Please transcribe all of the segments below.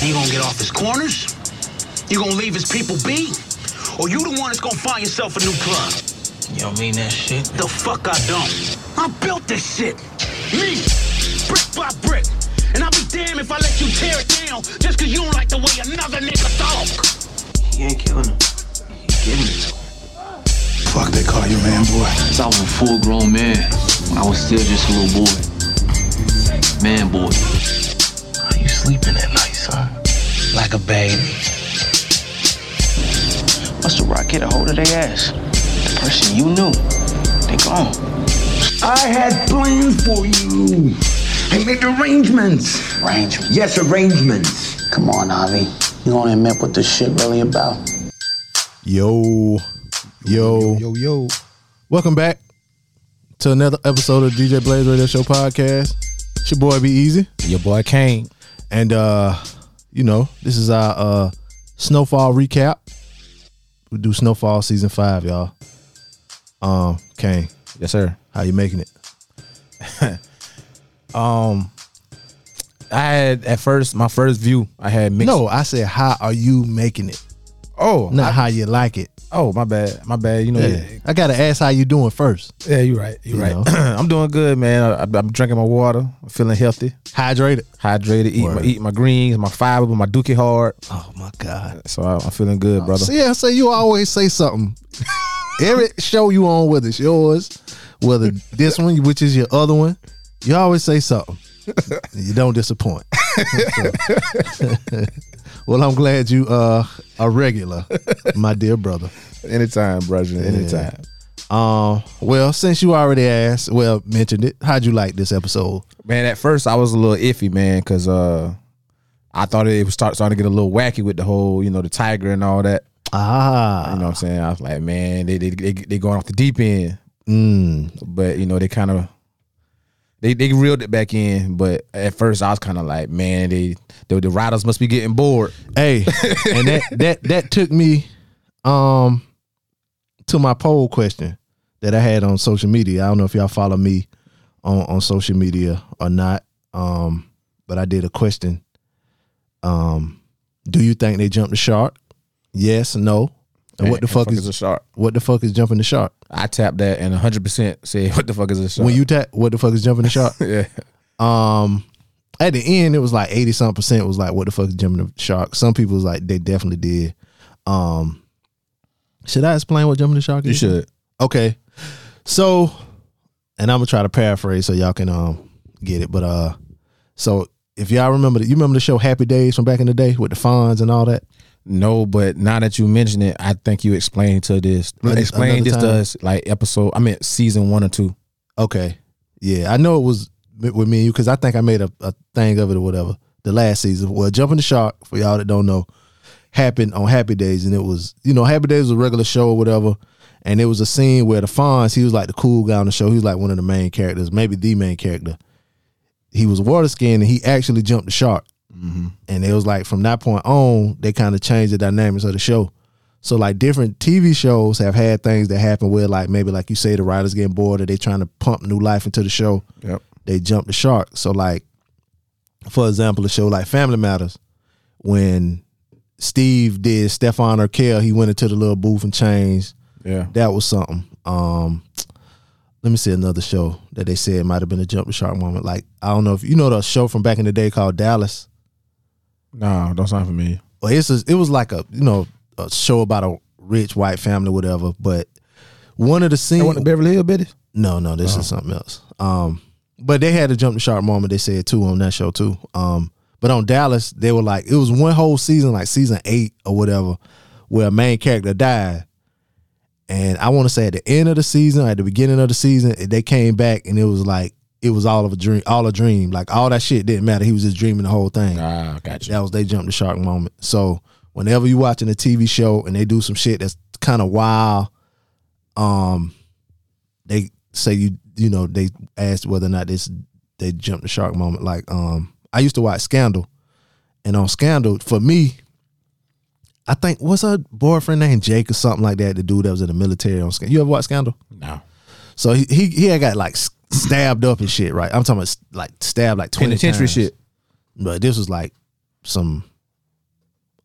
He gonna get off his corners? You gonna leave his people be? Or you the one that's gonna find yourself a new club? You don't mean that shit? The fuck I don't. I built this shit. Me. Brick by brick. And I'll be damned if I let you tear it down just cause you don't like the way another nigga talk. He ain't killing him. He giving it to him. Fuck they call you, man, boy. Since I was a full grown man, when I was still just a little boy. Man boy. How you sleeping at night, son? Like a baby. Must the rock get a hold of their ass? The person you knew, they gone. I had plans for you. I made arrangements. Arrangements? Yes, arrangements. Come on, Avi. You gonna admit what this shit really about? Yo, yo, Yo, yo. welcome back to another episode of DJ Blaze Radio Show podcast. It's your boy Be Easy, Your boy Kane. and uh, you know this is our uh snowfall recap. We do snowfall season five, y'all. Um, Kane, Yes, sir. how you making it? Um, I had at first my first view. I had mixed. No, I said how are you making it, Oh, not I- how you like it. oh, my bad. My bad. You know. Yeah, I gotta ask how you doing first. Yeah, you're right. You're You right. I'm doing good, man. I, I'm drinking my water. I'm feeling healthy, Hydrated. hydrated. Eat my eat my greens, my fiber, my Dookie hard. Oh my god. So I, I'm feeling good, oh, brother. See, yeah, so you always say something. Every show you on, whether it's yours, whether this one, which is your other one, you always say something. You don't disappoint. well, I'm glad you uh a regular, my dear brother. Anytime, brother. Anytime. Um, well, since you already asked, well, mentioned it, how'd you like this episode? Man, at first I was a little iffy, man, because uh, I thought it was start starting to get a little wacky with the whole, you know, the tiger and all that. Ah, You know what I'm saying? I was like, man, they they they, they going off the deep end. mm, but you know they kind of they they reeled it back in. But at first I was kind of like, man, they the, the riders must be getting bored. Hey, and that that that took me um to my poll question that I had on social media. I don't know if y'all follow me on on social media or not. Um, but I did a question. Um, do you think they jumped the shark? Yes, no. And what the fuck is a shark? what the fuck is jumping the shark? I tapped that and 100 percent said, what the fuck is a shark? When you tap what the fuck is jumping the shark? yeah, Um, at the end, it was like eighty something percent was like, "What the fuck is jumping the shark?" Some people was like, they definitely did. Um, should I explain what jumping the shark is? you should. Okay, so, and I'm gonna try to paraphrase so y'all can um get it. But uh, so if y'all remember, the, you remember the show Happy Days from back in the day with the Fonz and all that. No, but now that you mention it, I think you explained to this. Explain this another to us like episode. I mean season one or two. Okay, yeah, I know it was with me and you because I think I made a, a thing of it or whatever. The last season, well, jumping the shark for y'all that don't know, happened on Happy Days, and it was you know Happy Days was a regular show or whatever, and it was a scene where the Fonz he was like the cool guy on the show. He was like one of the main characters, maybe the main character. He was water skinned and he actually jumped the shark, and it was like from that point on they kind of changed the dynamics of the show. So like different TV shows have had things that happen where like maybe like you say the writers getting bored or they trying to pump new life into the show. Yep. They jump the shark. So like for example, a show like Family Matters, when Steve did Stefan Urkel, he went into the little booth and changed. Yeah. That was something. Um let me see another show that they said might have been a jump the shark moment. Like I don't know if you know the show from back in the day called Dallas. No, don't sound familiar. well, it's a, it was like a you know a show about a rich white family, whatever. But one of the scenes, Beverly Hill bitches. no, no, this is something else. Um, but they had a jump the shark moment. They said too on that show too. Um, but on Dallas, they were like it was one whole season, like season eight or whatever, where a main character died. And I want to say at the end of the season, at the beginning of the season, they came back and it was like it was all of a dream, all a dream. Like all that shit didn't matter. He was just dreaming the whole thing. Ah, gotcha. That was they jumped the shark moment. So whenever you watching a TV show and they do some shit that's kind of wild, um, they say you you know they asked whether or not this they jumped the shark moment. Like um, I used to watch Scandal, and on Scandal for me, I think what's her boyfriend named Jake or something like that. The dude that was in the military on Scandal. You ever watch Scandal? No. So he he, he had got like stabbed up and shit, right? I'm talking about like stabbed like twenty Penitentiary times. shit. But this was like some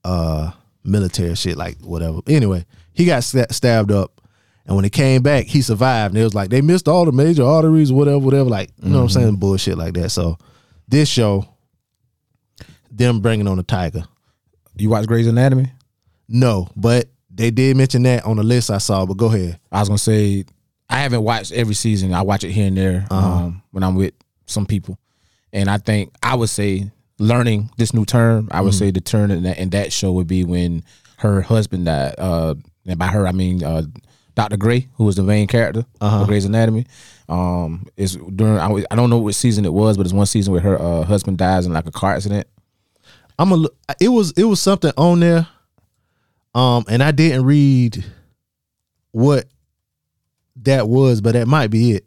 uh military shit, like whatever. Anyway, he got sta- stabbed up, and when he came back, he survived. And it was like they missed all the major arteries, whatever, whatever. Like you know what I'm saying, bullshit like that. So this show, them bringing on the tiger. You watch Grey's Anatomy? No, but they did mention that on the list I saw. But go ahead. I was gonna say I haven't watched every season. I watch it here and there um, when I'm with some people, and I think I would say learning this new term. I would say the turn in that, in that show would be when her husband died. Uh, and by her I mean uh, Dr. Grey, who was the main character of Grey's Anatomy. Um, is during I, I don't know what season it was, but it's one season where her uh, husband dies in like a car accident. I'm a. It was it was something on there, um, and I didn't read what that was, but that might be it.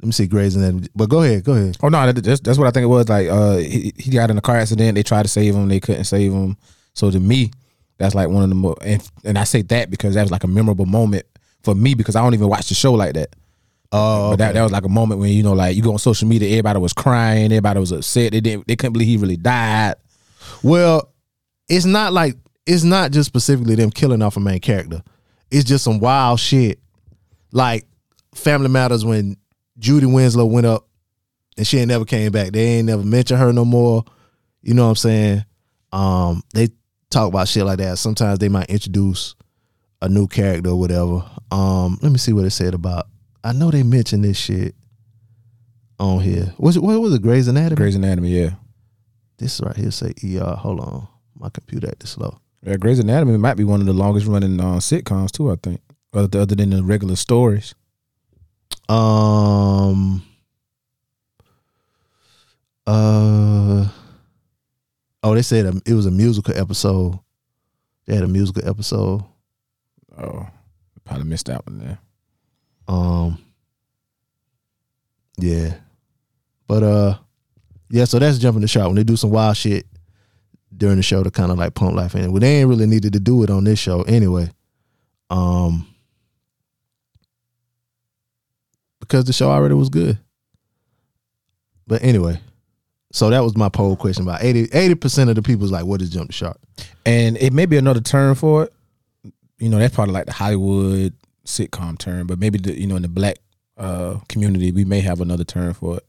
Let me see Grey's Anatomy. But go ahead, go ahead. Oh no, that, that's that's what I think it was. Like uh, he, he got in a car accident. They tried to save him. They couldn't save him. So to me, that's like one of the more. And, and I say that because that was like a memorable moment for me because I don't even watch the show like that. Oh, But that, that was like a moment when you know, like you go on social media, everybody was crying, everybody was upset. They didn't, they couldn't believe he really died. well, it's not like it's not just specifically them killing off a main character. It's just some wild shit, like Family Matters when Judy Winslow went up and she ain't never came back. They ain't never mentioned her no more. You know what I'm saying? Um, they talk about shit like that. Sometimes they might introduce a new character or whatever. Um, let me see what it said about. I know they mentioned this shit on here. Was it what was it? Grey's Anatomy. Grey's Anatomy, yeah, This right here say ER. Hold on, my computer acting slow. Yeah. Grey's Anatomy might be one of the longest running uh, sitcoms too. I think, other, other than the regular stories. Um. Uh. Oh, they said it was a musical episode. They had a musical episode. Oh, I probably missed that one there. Um. Yeah, but uh, yeah. So that's jumping the shot when they do some wild shit during the show to kind of like pump life in. Well, they ain't really needed to do it on this show anyway. Um. Because the show already was good. But anyway, so that was my poll question. About 80 percent of the people's like, "What is jump the shark?" and it may be another term for it. You know, that's probably like the Hollywood sitcom term, but maybe the you know in the black uh, community we may have another term for it.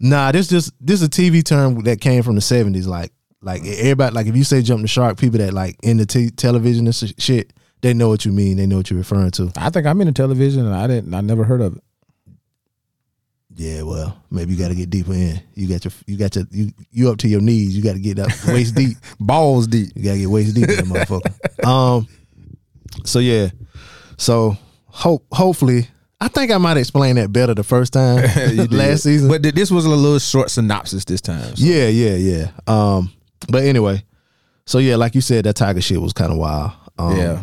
Nah, this just this is a TV term that came from the seventies. Like, like everybody, like if you say jump the shark, people that like in the t- television and shit, they know what you mean. They know what you're referring to. I think I'm in the television and I didn't, I never heard of it. Yeah, well, maybe you got to get deeper in. You got your, you got your, you, you up to your knees. You got to get up waist deep. Balls deep. You gotta get waist deep in that motherfucker. Um. So yeah. So hope hopefully I think I might explain that better the first time last season. but th- this was a little short synopsis this time. so- yeah, yeah, yeah. Um. But anyway, so yeah, like you said, that tiger shit was kind of wild. Um, yeah.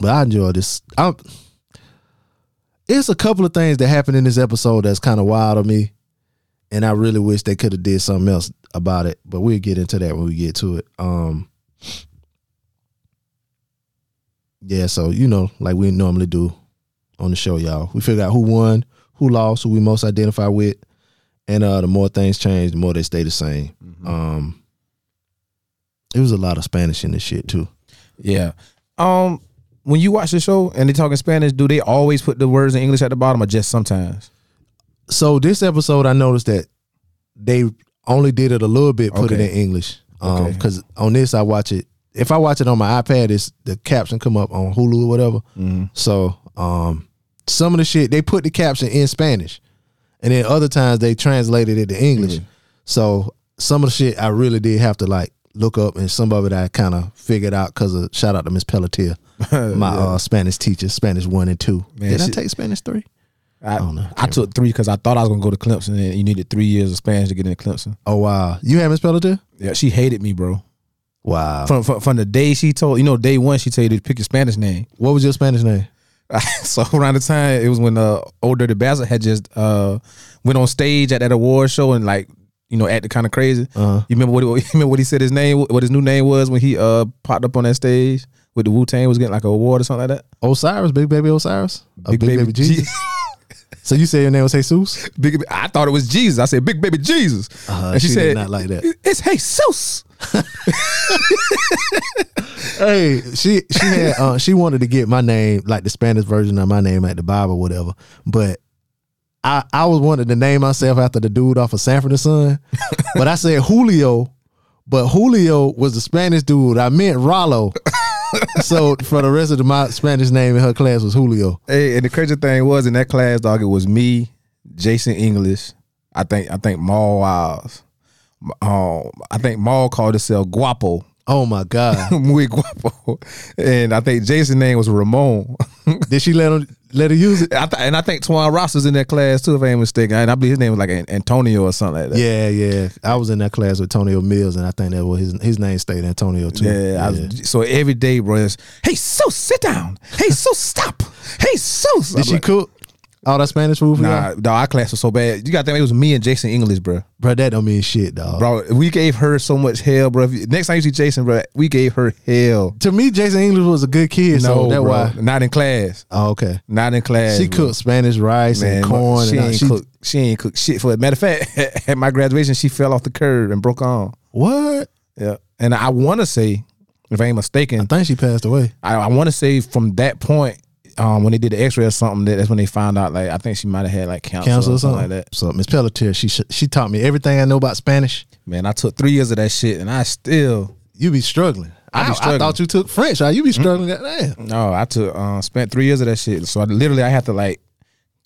But I enjoyed this. I, it's a couple of things that happened in this episode that's kind of wild to me, and I really wish they could have did something else about it. But we'll get into that when we get to it. Um, yeah, so you know, like we normally do on the show, y'all, we figure out who won, who lost, who we most identify with, and uh, the more things change, the more they stay the same. Um, it was a lot of Spanish in this shit too. Yeah. Um, when you watch the show and they talk in Spanish, do they always put the words in English at the bottom or just sometimes? so this episode I noticed that they only did it a little bit, put it in English. Um, Okay. because on this I watch it. If I watch it on my iPad, it's the caption come up on Hulu or whatever. Mm-hmm. So um, some of the shit they put the caption in Spanish, and then other times they translated it to English. Mm-hmm. So some of the shit I really did have to like look up, and some of it I kind of figured out because of shout out to Miss Pelletier, my uh, Spanish teacher, Spanish one and two. Man, did I take Spanish three? I, don't know. I took three because I thought I was gonna go to Clemson and you needed three years of Spanish to get into Clemson. Oh wow, you have Miss Pelletier? Yeah, she hated me, bro. Wow. From, from from the day she told you know day one she told you to pick your Spanish name. What was your Spanish name? so around the time it was when uh Ol' Dirty Bastard had just uh went on stage at that award show and like you know acted kind of crazy. Uh-huh. You remember what you remember what he said his name what his new name was when he uh popped up on that stage with the Wu Tang was getting like an award or something like that. Osiris, Big Baby Osiris, Or Big Baby Jesus. so you say your name was Jesus? Big, I thought it was Jesus. I said Big Baby Jesus, Uh, and she, she said not like that. It's Jesus. Hey, she she had uh, she wanted to get my name like the Spanish version of my name at the Bible, whatever. But I I was wanting to name myself after the dude off of Sanford and Son, but I said Julio, but Julio was the Spanish dude. I meant Rollo. so for the rest of my Spanish name in her class was Julio. Hey, and the crazy thing was in that class, dog, it was me, Jason English. I think I think Maul Wiles. Um, I think Maul called himself Guapo. Oh my God! Muy guapo, and I think Jason's name was Ramon. Did she let him let her use it? I th- and I think Twan Ross was in that class too, if I ain't mistaken. And I believe his name was like Antonio or something like that. Yeah, yeah. I was in that class with Antonio Mills, and I think that was his his name stayed Antonio too. Yeah, I was, so every day, bro, it's, hey, so sit down. Hey, so stop. Hey, so. Did she cook all that Spanish food for Nah, y'all? dog, our class was so bad. You got to think it was me and Jason English, bro. Bro, that don't mean shit, dog. Bro, we gave her so much hell, bro. If you- Next time you see Jason, bro, we gave her hell. To me, Jason English was a good kid, so that's bro, why. not in class. Oh, okay. Not in class. She bro. cooked Spanish rice and corn. She and all- ain't she, cook. She ain't cook shit for it. Matter of fact, at my graduation, she fell off the curb and broke her arm. What? Yeah, and I want to say, if I ain't mistaken. I mistaken, think she passed away. I, I want to say from that point, um, when they did the X-ray or something, that, that's when they found out. Like, I think she might have had like cancer, Cancer or something like that. So Miss Pelletier, she she taught me everything I know about Spanish. Man, I took three years of that shit, and I still You be struggling. I be I, struggling. thought you took French. Right? You be struggling. Goddamn. no, I took uh, spent three years of that shit. So I literally I had to like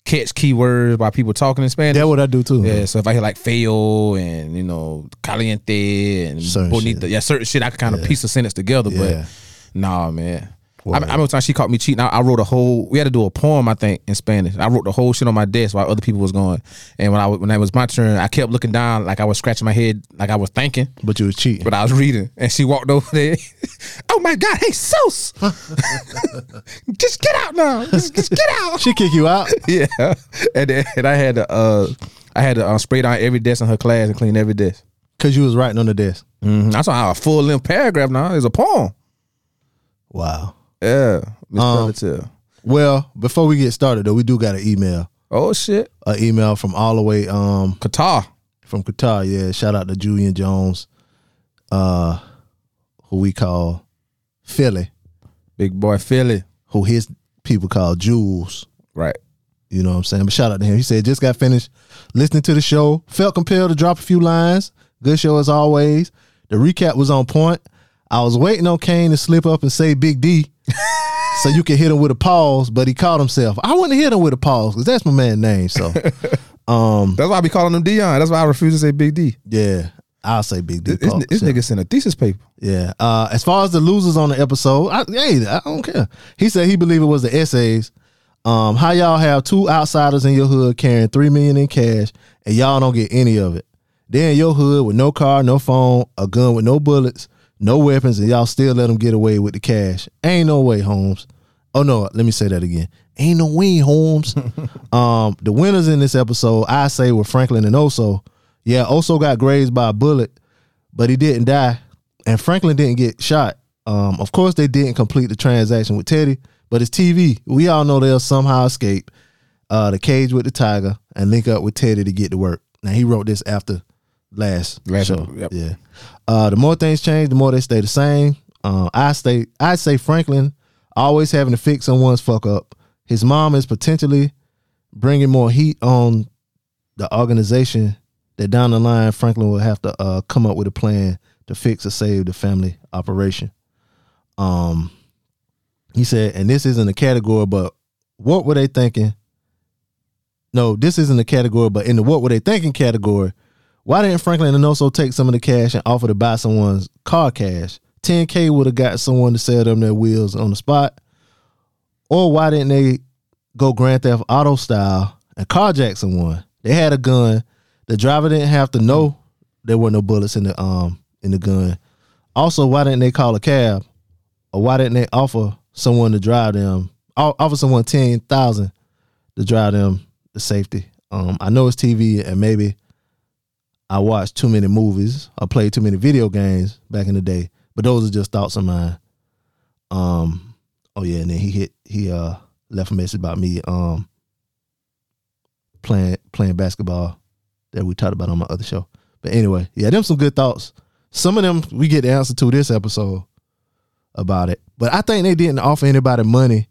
catch keywords by people talking in Spanish. That's what I do too. Yeah, so if I hear like feo and you know caliente and Certain bonita, shit. yeah, certain shit I could kind of piece a sentence together. Yeah. But nah, man. I, I remember time she caught me cheating. I, I wrote a whole. We had to do a poem, I think, in Spanish. I wrote the whole shit on my desk while other people was going. And when I was- when it was my turn, I kept looking down like I was scratching my head, like I was thinking, But you was cheating. but I was reading. And she walked over there. oh my god! Hey, Sos, just get out now. Just, just get out. she kick you out. yeah, and, then- and I had to uh, I had to uh, spray down every desk in her class and clean every desk. Cause you was writing on the desk. Mm-hmm. That's why a full length paragraph now is a poem. Wow. Yeah, Miss Um. Well, before we get started though, we do got an email. Oh shit, An email from all the way um Qatar. from Qatar. Yeah, shout out to Julian Jones, uh, who we call Philly, Big boy Philly. who his people call Jules. Right. You know what I'm saying? But shout out to him. He said just got finished listening to the show. Felt compelled to drop a few lines. Good show as always. The recap was on point. I was waiting on Kane to slip up and say Big D. so you can hit him with a pause, but he caught himself. I wouldn't hit him with a pause because that's my man's name. So um That's why I be calling him Dion. That's why I refuse to say Big D. yeah, I'll say Big D. This, this nigga sent a thesis paper. Yeah. Uh, as far as the losers on the episode, I, hey, I don't care. He said he believed it was the essays. Um, how y'all have two outsiders in your hood carrying three million in cash and y'all don't get any of it? They're in your hood with no car, no phone, a gun with no bullets, no weapons, and y'all still let them get away with the cash. Ain't no way, Holmes. Oh no, let me say that again. Ain't no way, Holmes. um, the winners in this episode, I say, were Franklin and Oso. Yeah, Oso got grazed by a bullet, but he didn't die, and Franklin didn't get shot. Um, of course, they didn't complete the transaction with Teddy, but it's TV. We all know they'll somehow escape uh, the cage with the tiger and link up with Teddy to get to work. Now he wrote this after last, Last show. yep. Yeah. Uh, the more things change, the more they stay the same. Uh, I stay. I say Franklin always having to fix someone's fuck up. His mom is potentially bringing more heat on the organization. That down the line, Franklin will have to uh, come up with a plan to fix or save the family operation. Um, he said, and this isn't a category, but what were they thinking? No, this isn't a category, but in the what were they thinking category, why didn't Franklin and Oso take some of the cash and offer to buy someone's car cash? 10K would have got someone to sell them their wheels on the spot. Or why didn't they go Grand Theft Auto style and carjack someone? They had a gun. The driver didn't have to know there were no bullets in the um in the gun. Also, why didn't they call a cab? Or why didn't they offer someone to drive them? Offer someone ten thousand to drive them to safety. Um, I know it's TV and maybe I watched too many movies I played too many video games back in the day. But those are just thoughts of mine. Um, oh yeah, and then he hit he uh left a message about me um playing playing basketball that we talked about on my other show. But anyway, yeah, them some good thoughts. some of them we get the answer to this episode about it. But I think they didn't offer anybody money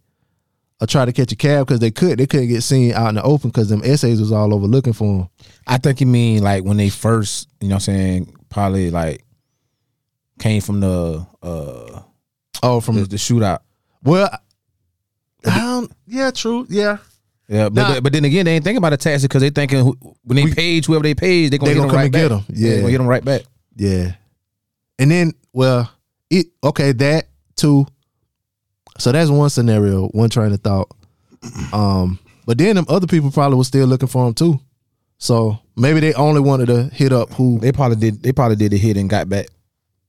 or try to catch a cab because they could. They couldn't get seen out in the open because them essays was all over looking for them. I think you mean like when they first, you know what I'm saying, probably like came from the uh Oh, from the, the shootout. well, don't, yeah, true, yeah. Yeah, but, Nah. but then again, they ain't thinking about a taxi because they thinking who, when they page whoever they page, they gonna They gonna come right and back. get 'em. they Yeah. gonna get them right back. Yeah. And then, well, it okay, that too. So that's one scenario, one train of thought. Um, but then them other people probably was still looking for him too. So maybe they only wanted to hit up who They probably did. They probably did the hit and got back.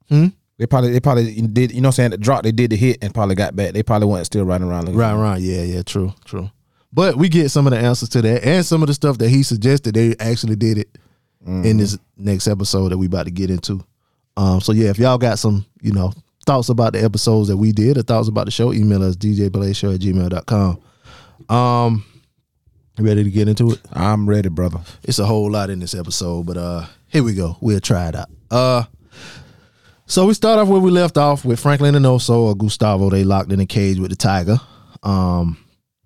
Hmm? They probably they probably did. You know, what I'm saying the drop. They did the hit and probably got back. They probably weren't still riding around. Looking right, right, yeah, yeah, true, true. But we get some of the answers to that and some of the stuff that he suggested they actually did it in this next episode that we about to get into. Um, so yeah, if y'all got some, you know, thoughts about the episodes that we did or thoughts about the show, email us djblayshow at gmail.com. Um ready to get into it? I'm ready, brother. It's a whole lot in this episode, but uh here we go. We'll try it out. Uh so we start off where we left off with Franklin and Oso or Gustavo. They locked in a cage with the tiger. Um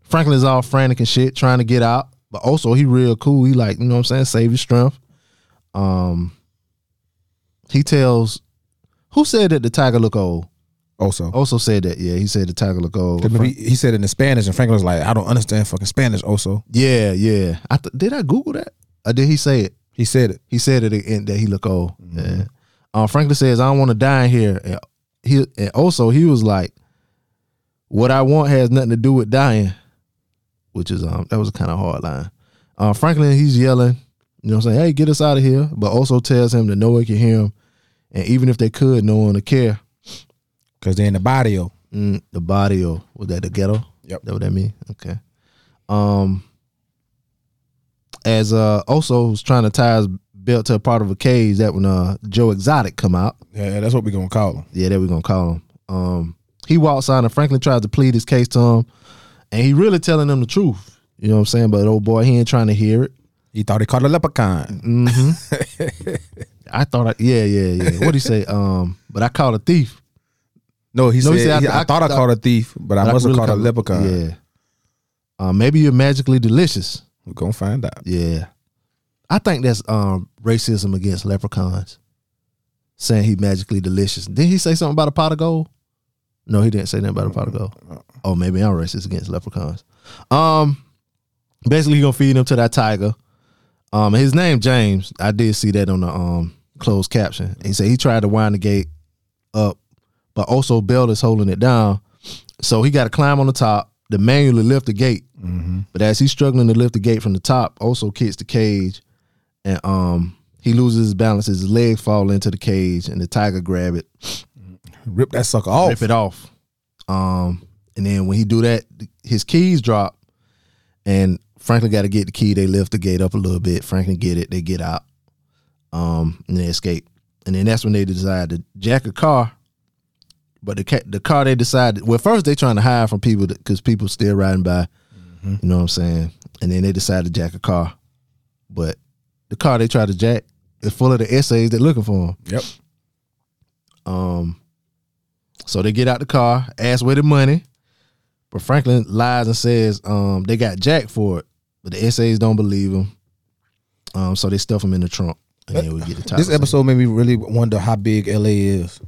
Franklin's all frantic and shit, trying to get out. But Oso he real cool. He like, you know what I'm saying, save his strength. Um he tells who said that the tiger look old? Oso, Oso said that, yeah. He said the tiger look old. Maybe he said it in Spanish, and Franklin was like, "I don't understand fucking Spanish." Also, Yeah, yeah. I th- did I Google that? Or did he say it? he said it. He said it in, that he look old. Yeah. Uh, Franklin says, "I don't want to die in here." And he and Oso he was like, "What I want has nothing to do with dying," which is um that was a kind of hard line. Uh, Franklin he's yelling, you know, what I'm saying, "Hey, get us out of here!" But Oso tells him that no one can hear him, and even if they could, no one would care. Cause they're in the barrio. Mm, the body or was that the ghetto? Yep. That what that mean? Okay. Um as uh Oso was trying to tie his belt to a part of a cage that when uh Joe Exotic come out. Yeah, that's what we gonna call him. Yeah, that we gonna call him. Um he walks out and Franklin tries to plead his case to him and he really telling them the truth. You know what I'm saying? But old boy, he ain't trying to hear it. He thought he caught a leprechaun. I thought I, yeah, yeah, yeah. What do he say? Um, but I caught a thief. No, he No, he said, said, he- I- I, thought I, I- caught a thief, but I But must have really caught a leprechaun. Yeah. Uh, maybe you're magically delicious. We're gonna find out. Yeah. I think that's um racism against leprechauns. Saying he magically delicious. Didn't he say something about a pot of gold? No, he didn't say nothing about a pot of gold. Oh, maybe I'm racist against leprechauns. Um basically he gonna feed him to that tiger. Um his name James. I did see that on the um closed caption. He said he tried to wind the gate up, but Oso Bell is holding it down. So he got to climb on the top to manually lift the gate. But as he's struggling to lift the gate from the top, Oso kicks the cage, and um he loses his balance. His legs fall into the cage, and the tiger grab it, Rip that sucker off. rip it off. Um, and then when he do that, his keys drop, and Franklin got to get the key. They lift the gate up a little bit. Franklin get it. They get out, um, and they escape. And then that's when they decide to jack a car. But the ca- the car they decided well first they trying to hide from people because people still riding by, you know what I'm saying. And then they decided to jack a car, but the car they tried to jack is full of the essays they're looking for them. Yep. Um, so they get out the car, ask where the money, but Franklin lies and says um they got Jack for it, but the essays don't believe him. Um, so they stuff him in the trunk, and then we get the title. This episode made me really wonder how big LA is.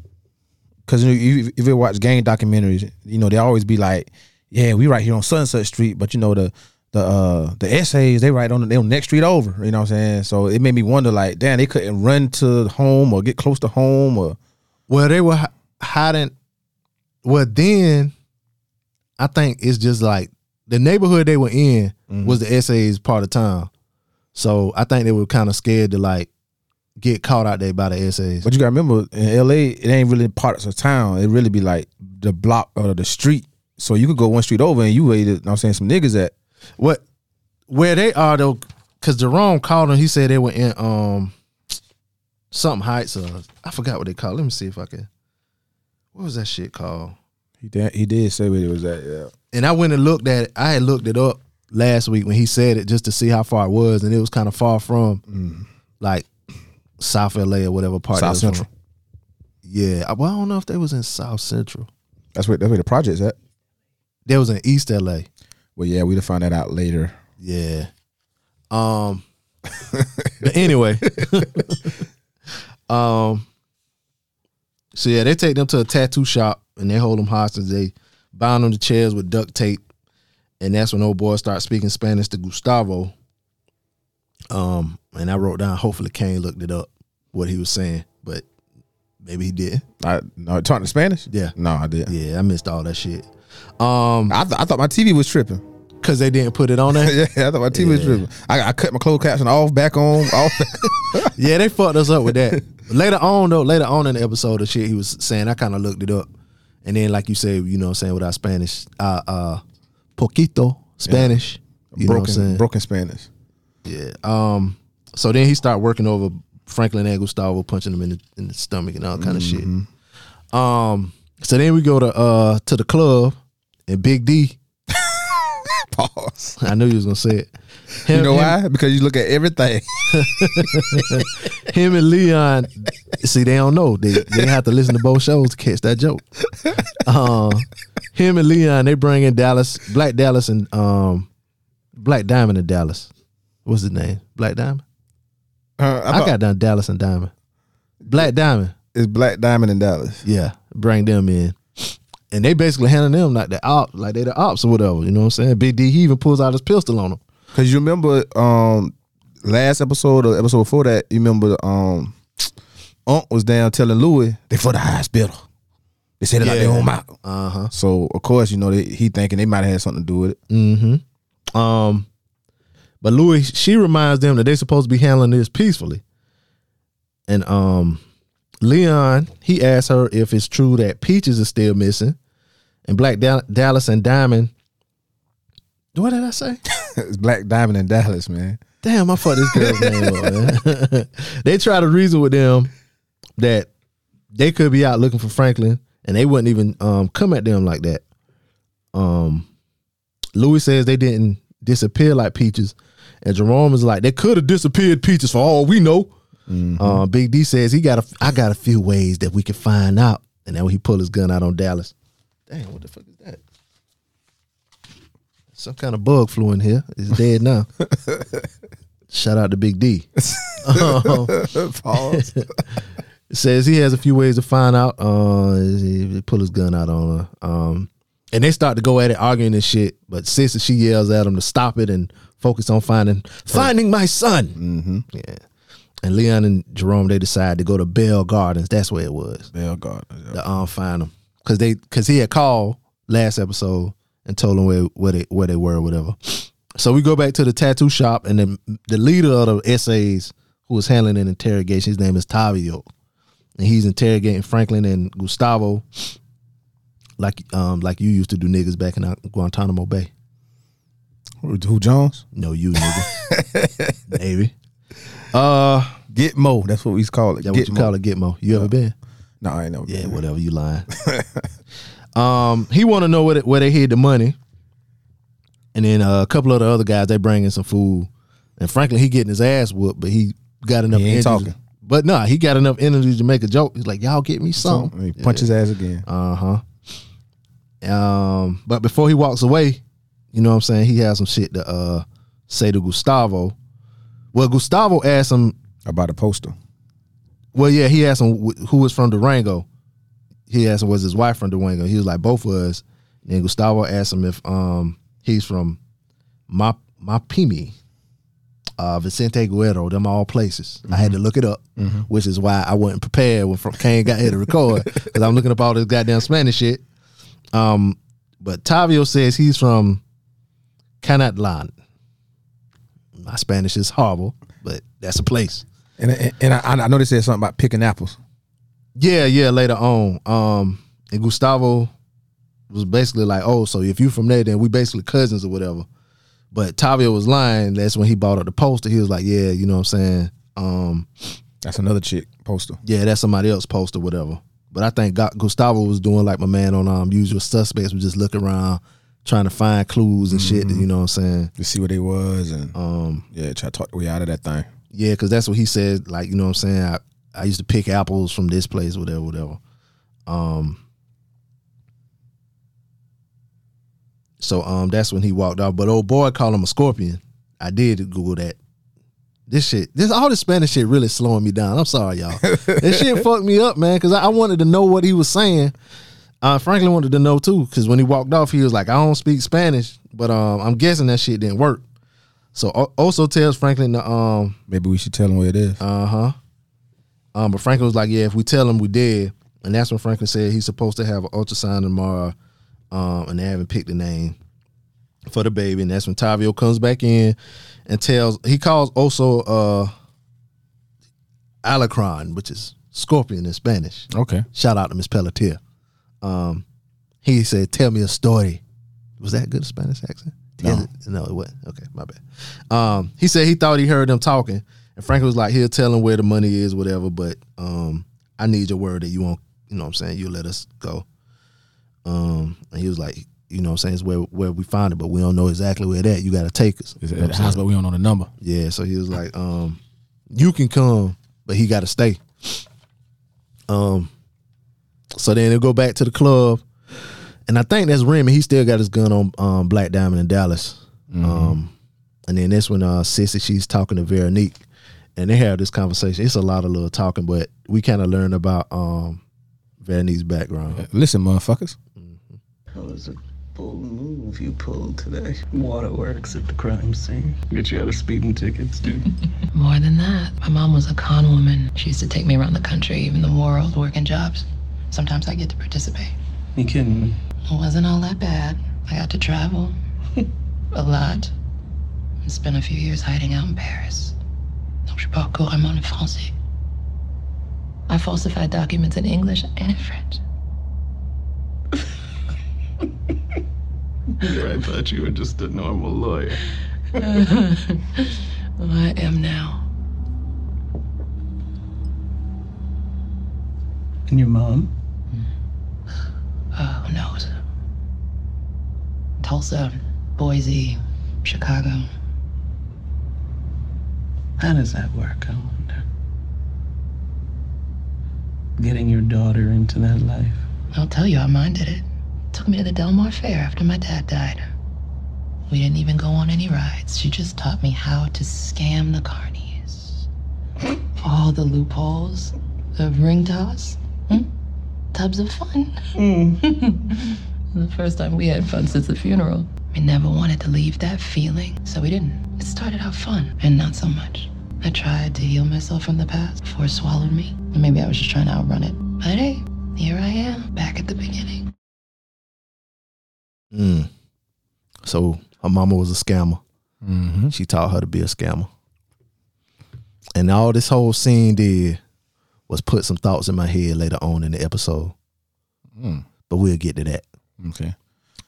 Cause you know, you, if you watch gang documentaries, you know they always be like, "Yeah, we right here on Sunset Street," but you know the the uh the essays they right on the they on next street over. You know what I'm saying? So it made me wonder, like, damn, they couldn't run to home or get close to home or Well, they were hiding. Well, then I think it's just like the neighborhood they were in was the essays part of town. So I think they were kind of scared to like get caught out there by the essays. But you gotta remember, in LA, it ain't really parts of town. It really be like the block or the street. So you could go one street over and you waited, you know what I'm saying, some niggas at. What where they are though, because Jerome called them. He said they were in um something heights or I forgot what they called. Let me see if I can. What was that shit called? He did, he did say where it was at, yeah. And I went and looked at it. I had looked it up last week when he said it just to see how far it was, and it was kind of far from like South LA or whatever part. South was from. Central. Yeah, I- well, I don't know if they was in South Central. That's where that's where the project's at. They was in East LA. Well, yeah, we'll find that out later. Yeah. Um. but anyway. um. So yeah, they take them to a tattoo shop and they hold them hostage. They bind them to chairs with duct tape, and that's when old boy starts speaking Spanish to Gustavo. Um, and I wrote down. Hopefully, Kane looked it up what he was saying, but maybe he didn't. I no talking Spanish. Yeah. no, I didn't. Yeah, I missed all that shit. Um, I, th- I thought my TV was tripping. cause they didn't put it on there. yeah, I thought my TV was tripping. I, I cut my closed caption off, back on, off. Yeah, they fucked us up with that. later on, though, later on in the episode, the shit he was saying, I kind of looked it up, and then like you say, you know, what I'm saying with our Spanish, uh, uh, poquito Spanish, you know what I'm broken, saying? broken Spanish. Yeah. Um. So then he started working over Franklin and Gustavo, punching him in the in the stomach and all kind of shit. Um. So then we go to uh to the club, and Big D. Pause. I knew you was gonna say it. You know him- why? Because you look at everything. him and Leon, see, they don't know. They they have to listen to both shows to catch that joke. Uh, him and Leon, they bring in Dallas, Black Dallas, and um, Black Diamond in Dallas. What's his name? Black Diamond. Uh, I, I, got down Dallas and Diamond. Black Diamond. it's Black Diamond in Dallas. Yeah, bring them in. And they basically handling them like the op, like they the ops or whatever. You know what I'm saying? Big D, he even pulls out his pistol on them. Cause you remember um last episode or episode before that, you remember um Unc was down telling Louie they for the hospital. They said it like Yeah. their own mouth. Uh huh. So of course, you know, they, he thinking they might have had something to do with it. Mm-hmm. Um, but Louie, she reminds them that they're supposed to be handling this peacefully. And um, Leon, he asks her if it's true that Peaches is still missing, and Black Dal- Dallas and Diamond. What did I say? it's Black Diamond and Dallas, man. Damn, I fucked this girl's name up, man. they try to reason with them that they could be out looking for Franklin, and they wouldn't even um, come at them like that. Um, Louie says they didn't disappear like Peaches, and Jerome is like they could have disappeared Peaches for all we know. Uh, Big D says he got a, I got a few ways that we can find out, and then when he pulled his gun out on Dallas. Damn, what the fuck is that? Some kind of bug flew in here. It's dead now. Shout out to Big D. Pause. Says he has a few ways to find out. Uh, he he pull his gun out on her. Um, and they start to go at it, arguing and shit. But sister, she yells at him to stop it and focus on finding finding my son. Mm-hmm. Yeah. And Leon and Jerome they decide to go to Bell Gardens. That's where it was. Bell God. To um, find them because they because he had called last episode and told them where where they where they were or whatever. So we go back to the tattoo shop and the the leader of the essays who was handling an interrogation. His name is Tavio, and he's interrogating Franklin and Gustavo, like um like you used to do niggas back in Guantanamo Bay. Who, Jones? No, you nigga, maybe. Uh, Gitmo. That's what we call it. that what you call it? Gitmo. You ever been? No, I ain't never. Yeah, been. whatever. You lying. um, he want to know where they, where they hid the money, and then uh, a couple of the other guys they bring in some food, and Franklin he getting his ass whooped, but he got enough. He ain't energy- talking. But nah, he got enough energy to make a joke. He's like, "Y'all get me So, some." he punch his ass again. Uh huh. Um, but before he walks away, you know what I'm saying? He has some shit to uh say to Gustavo. Well, Gustavo asked him About a poster. well, yeah, he asked him who was from Durango. He asked him was his wife from Durango. He was like both of us. And Gustavo asked him if um he's from Ma Mapimi, uh, Vicente Guerrero, them all places. I had to look it up, which is why I wasn't prepared when Kane got here to record because I'm looking up all this goddamn Spanish shit. Um, but Tavio says he's from Canatlan. My Spanish is horrible, but that's a place. And and, and I, I know they said something about picking apples. Yeah, yeah, later on. Um, and Gustavo was basically like, oh, so if you're from there, then we basically cousins or whatever. But Tavio was lying. That's when he bought up the poster. He was like, yeah, you know what I'm saying? Um, That's another chick poster. yeah, that's somebody else poster, whatever. But I think Gustavo was doing like my man on um Usual Suspects, was just looking around, trying to find clues and shit. You know what I'm saying? To see what they was and Um, yeah, try to talk the way out of that thing. yeah, because that's what he said. Like, you know what I'm saying? I, I used to pick apples from this place, whatever, whatever. Um. So um, that's when he walked off. But old boy called him a scorpion. I did Google that. This shit, this all this Spanish shit really slowing me down. I'm sorry, y'all. this shit fucked me up, man, because I, I wanted to know what he was saying. Uh, Franklin wanted to know too, because when he walked off, he was like, "I don't speak Spanish," but um, I'm guessing that shit didn't work. So O- Oso tells Franklin to um, Maybe we should tell him where it is. uh huh. Um, but Franklin was like, "Yeah, if we tell him we dead," and that's when Franklin said he's supposed to have an ultrasound tomorrow, um, and they haven't picked the name for the baby. And that's when Tavio comes back in and tells he calls Oso uh, Alacrán, which is scorpion in Spanish. okay. Shout out to Miss Pelletier. Um, he said, "Tell me a story." Was that a good Spanish accent? No. No, it wasn't. Okay, my bad. Um, he said he thought he heard them talking, and Franklin was like, "He'll tell him where the money is, whatever." But um, I need your word that you won't. You know what I'm saying? You let us go. Um, and he was like, "You know what I'm saying? It's where where we find it, but we don't know exactly where that. You got to take us." Is You know at the house, but we don't know the number. Yeah, so he was like, um, you can come, but he gotta stay. Um so then they'll go back to the club. And I think that's Remy. He still got his gun on um, Black Diamond in Dallas. Um and then that's when uh Cissy she's talking to Veronique and they have this conversation. It's a lot of little talking, but we kind of learn about um Veronique's background. Listen, motherfuckers. That was a bold move you pulled today. Waterworks at the crime scene. Get you out of speeding tickets, dude. More than that, my mom was a con woman. She used to take me around the country, even the world, working jobs. Sometimes I get to participate. You kidding me? It wasn't all that bad. I got to travel a lot and spent a few years hiding out in Paris. Donc je parle couramment le français. I falsified documents in English and in French. I thought you were just a normal lawyer. I am now. And your mom? Uh, who knows? Tulsa, Boise, Chicago. How does that work, I wonder? Getting your daughter into that life. I'll tell you how mine did it. Took me to the Del Mar Fair after my dad died. We didn't even go on any rides. She just taught me how to scam the carnies. All the loopholes the ring toss. Hmm? Tubs of fun. the first time we had fun since the funeral. We never wanted to leave that feeling, so we didn't. It started out fun, and not so much. I tried to heal myself from the past before it swallowed me. And maybe I was just trying to outrun it. But hey, here I am, back at the beginning. Mm. So her mama was a scammer. Mm-hmm. She taught her to be a scammer. And all this whole scene did was put some thoughts in my head later on in the episode. Mm. But we'll get to that. Okay.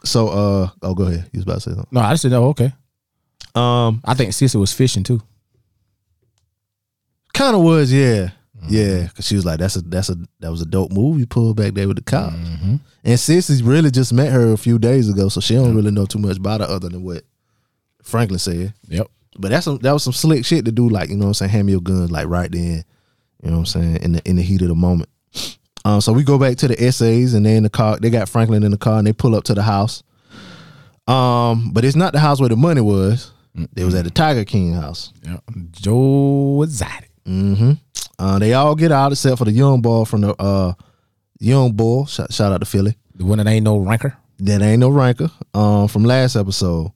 So uh oh go ahead. You was about to say something. No, I just said, oh, okay. Um I think Cissy was fishing too. kind of was, yeah. Yeah, cause she was like, "That's a that's a that was a dope move you pulled back there with the cops." Mm-hmm. And Cissy really just met her a few days ago, so she don't really know too much about her other than what Franklin said. Yep. But that's some that was some slick shit to do, like you know what I'm saying, hand me your guns like right then, you know what I'm saying, in the in the heat of the moment. Um, so we go back to the essays, and they in the car. They got Franklin in the car, and they pull up to the house. Um, but it's not the house where the money was. It was at the Tiger King house. Yep. Joe Exotic. Mm-hmm. Uh, they all get out except for the young boy from the uh young boy. Shout, shout out to Philly. The one that ain't no ranker. That ain't no ranker. Um, from last episode.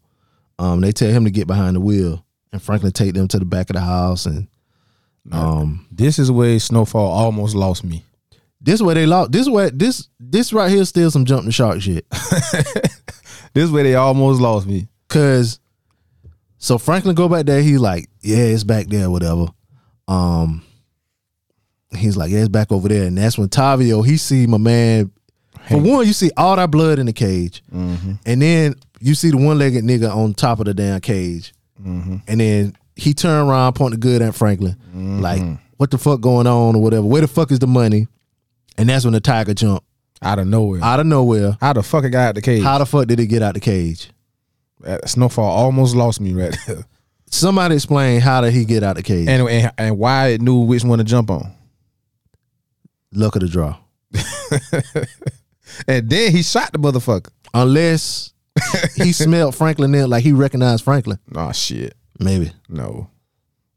Um, they tell him to get behind the wheel, and Franklin take them to the back of the house, and um, This is where Snowfall almost lost me. this way they lost. This way this this right here is still some jump the shark shit. This way they almost lost me. Cause so Franklin go back there, he's like, Yeah, it's back there, whatever. Um he's like, Yeah, it's back over there. And that's when Tavio, he see my man. For one, you see all that blood in the cage. And then you see the one legged nigga on top of the damn cage. And then he turned around, point the good at Franklin. Mm-hmm. Like, what the fuck going on or whatever? Where the fuck is the money? And that's when the tiger jumped Out of nowhere. out of nowhere. How the fuck it got out the cage? How the fuck did it get out the cage? That Snowfall almost lost me right there. Somebody explain how did he get out the cage? and, and and why it knew which one to jump on. luck of the draw. And then he shot the motherfucker. Unless he smelled Franklin in like he recognized Franklin. Nah, shit. Maybe. No.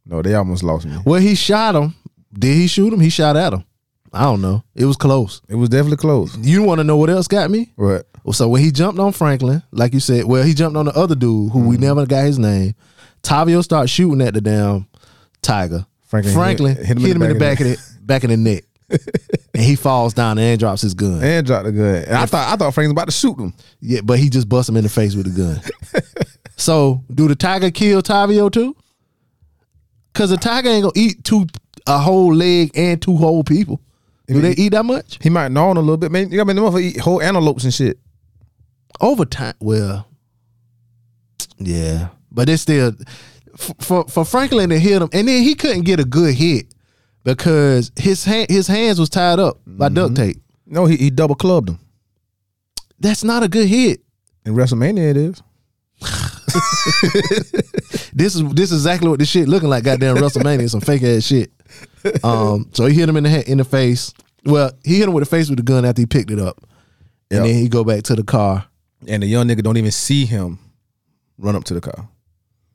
No, they almost lost me. Well, he shot him. Did he shoot him? He shot at him. I don't know. It was close. It was definitely close. You want to know what else got me? What? Well, so when he jumped on Franklin, like you said, well, he jumped on the other dude who we mm-hmm. never got his name. Tavio started shooting at the damn tiger. Franklin Franklin, hit- hit, him in the back of the back of the neck, and he falls down and drops his gun. And dropped the gun. And I thought I thought Frank was about to shoot him. Yeah, but he just bust him in the face with the gun. so, do the tiger kill Tavio too? Because the tiger ain't gonna eat two a whole leg and two whole people. Do they eat that much? He might gnaw on a little bit, man. You got me the motherfucker eat whole antelopes and shit. Over time, well, yeah, but it's still for for Franklin to hit him, and then he couldn't get a good hit because his hand his hands was tied up by mm-hmm. duct tape. No, he, he double clubbed him. That's not a good hit. In WrestleMania, it is. This is this is exactly what this shit looking like. Goddamn WrestleMania, some fake ass shit. Um, so he hit him in the head, in the face. Well, he hit him with the face with the gun after he picked it up, and Yep. then he go back to the car. And the young nigga don't even see him run up to the car.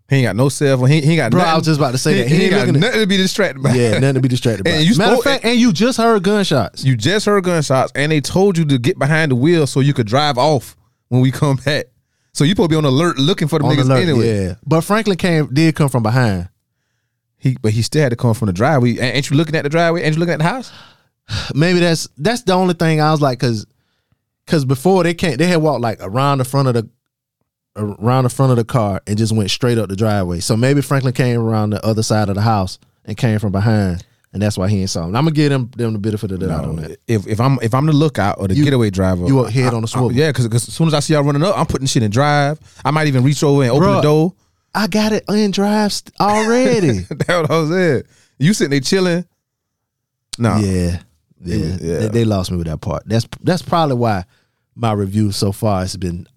He ain't got no cell phone. He, he ain't got Bro, nothing. I was just about to say that. He, He ain't ain't got looking at- nothing to be distracted by. Yeah, nothing to be distracted by. And you Matter of spoke- fact, and you just heard gunshots. You just heard gunshots, and they told you to get behind the wheel so you could drive off when we come back. So you supposed to be on alert looking for the niggas alert, anyway. yeah. But Franklin came did come from behind. He, but he still had to come from the driveway. Ain't you looking at the driveway? Ain't you looking at the house? Maybe that's that's the only thing I was like, cause cause before they can't they had walked like around the front of the around the front of the car and just went straight up the driveway. So maybe Franklin came around the other side of the house and came from behind, and that's why he ain't saw him. I'm gonna give them them the benefit of the doubt on that. If if I'm if I'm the lookout or the You- getaway driver, you head I- on the I- yeah, because as soon as I see y'all running up, I'm putting shit in drive. I might even reach over and open Bruh. the door. I got it in drive already. That's what I was saying. You sitting there chilling. No. yeah, yeah, Yeah. They, they lost me with that part. That's that's probably why my review so far has been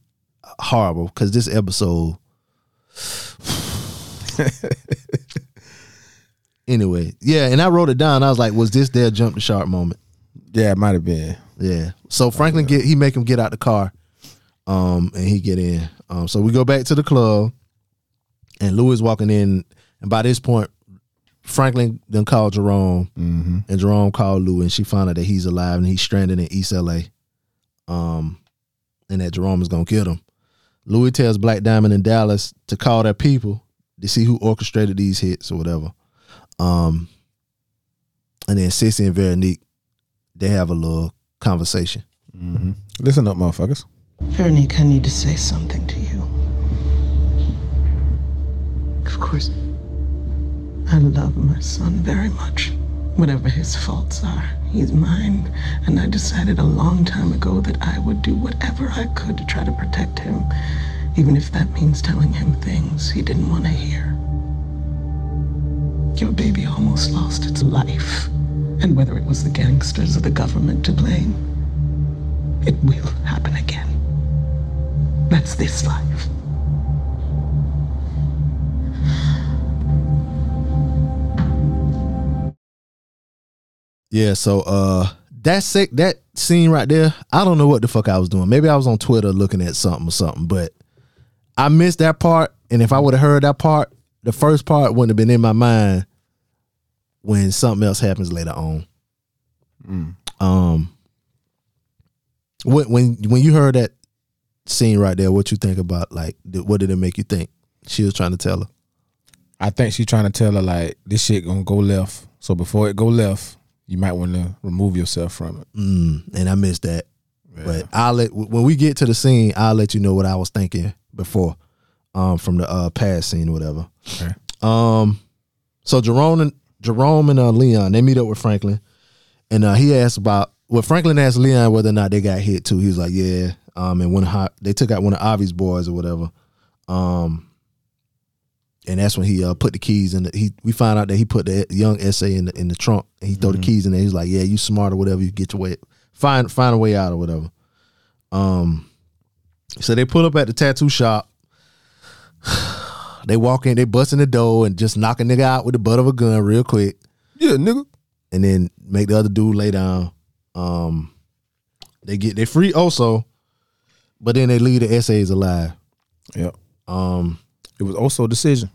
horrible because this episode. anyway, yeah, and I wrote it down. I was like, "Was this their jump the shark moment?" Yeah, it might have been. Yeah. So Franklin get he make him get out the car, um, and he get in. Um, so we go back to the club, and Louie walking in, and by this point, Franklin then called Jerome, and Jerome called Louie, and she found out that he's alive and he's stranded in East LA, um, and that Jerome is gonna kill him. Louie tells Black Diamond in Dallas to call their people to see who orchestrated these hits or whatever. Um, and then Cissy and Veronique, they have a little conversation. Listen up, motherfuckers. Veronique, I need to say something to you. Of course, I love my son very much. Whatever his faults are, he's mine. And I decided a long time ago that I would do whatever I could to try to protect him, even if that means telling him things he didn't want to hear. Your baby almost lost its life. And whether it was the gangsters or the government to blame, it will happen again. That's this life. Yeah, so uh that sick that scene right there, I don't know what the fuck I was doing. Maybe I was on Twitter looking at something or something, but I missed that part. And if I would have heard that part, the first part wouldn't have been in my mind when something else happens later on. Um when when when you heard that scene right there, what you think about like what did it make you think? She was trying to tell her. I think she's trying to tell her like this shit gonna go left. So before it go left, you might want to remove yourself from it. Mm, and I missed that. But I'll let when we get to the scene, I'll let you know what I was thinking before, um, from the uh past scene or whatever. Okay. Um, so Jerome and Jerome and uh, Leon they meet up with Franklin, and uh, he asked about well Franklin asked Leon whether or not they got hit too. He was like, yeah. Um, and when hot they took out one of Avi's boys or whatever. Um, and that's when he uh, put the keys in. The, he we found out that he put the young essay in the in the trunk, and he throw the keys in there. He's like, "Yeah, you smart or whatever. You get your way, find find a way out or whatever." Um, so they pull up at the tattoo shop. they walk in, they busting the door and just knock a nigga out with the butt of a gun real quick, Yeah, nigga. and then make the other dude lay down. Um, they get they free also, but then they leave the essays alive. Yep. Um, It was also a decision.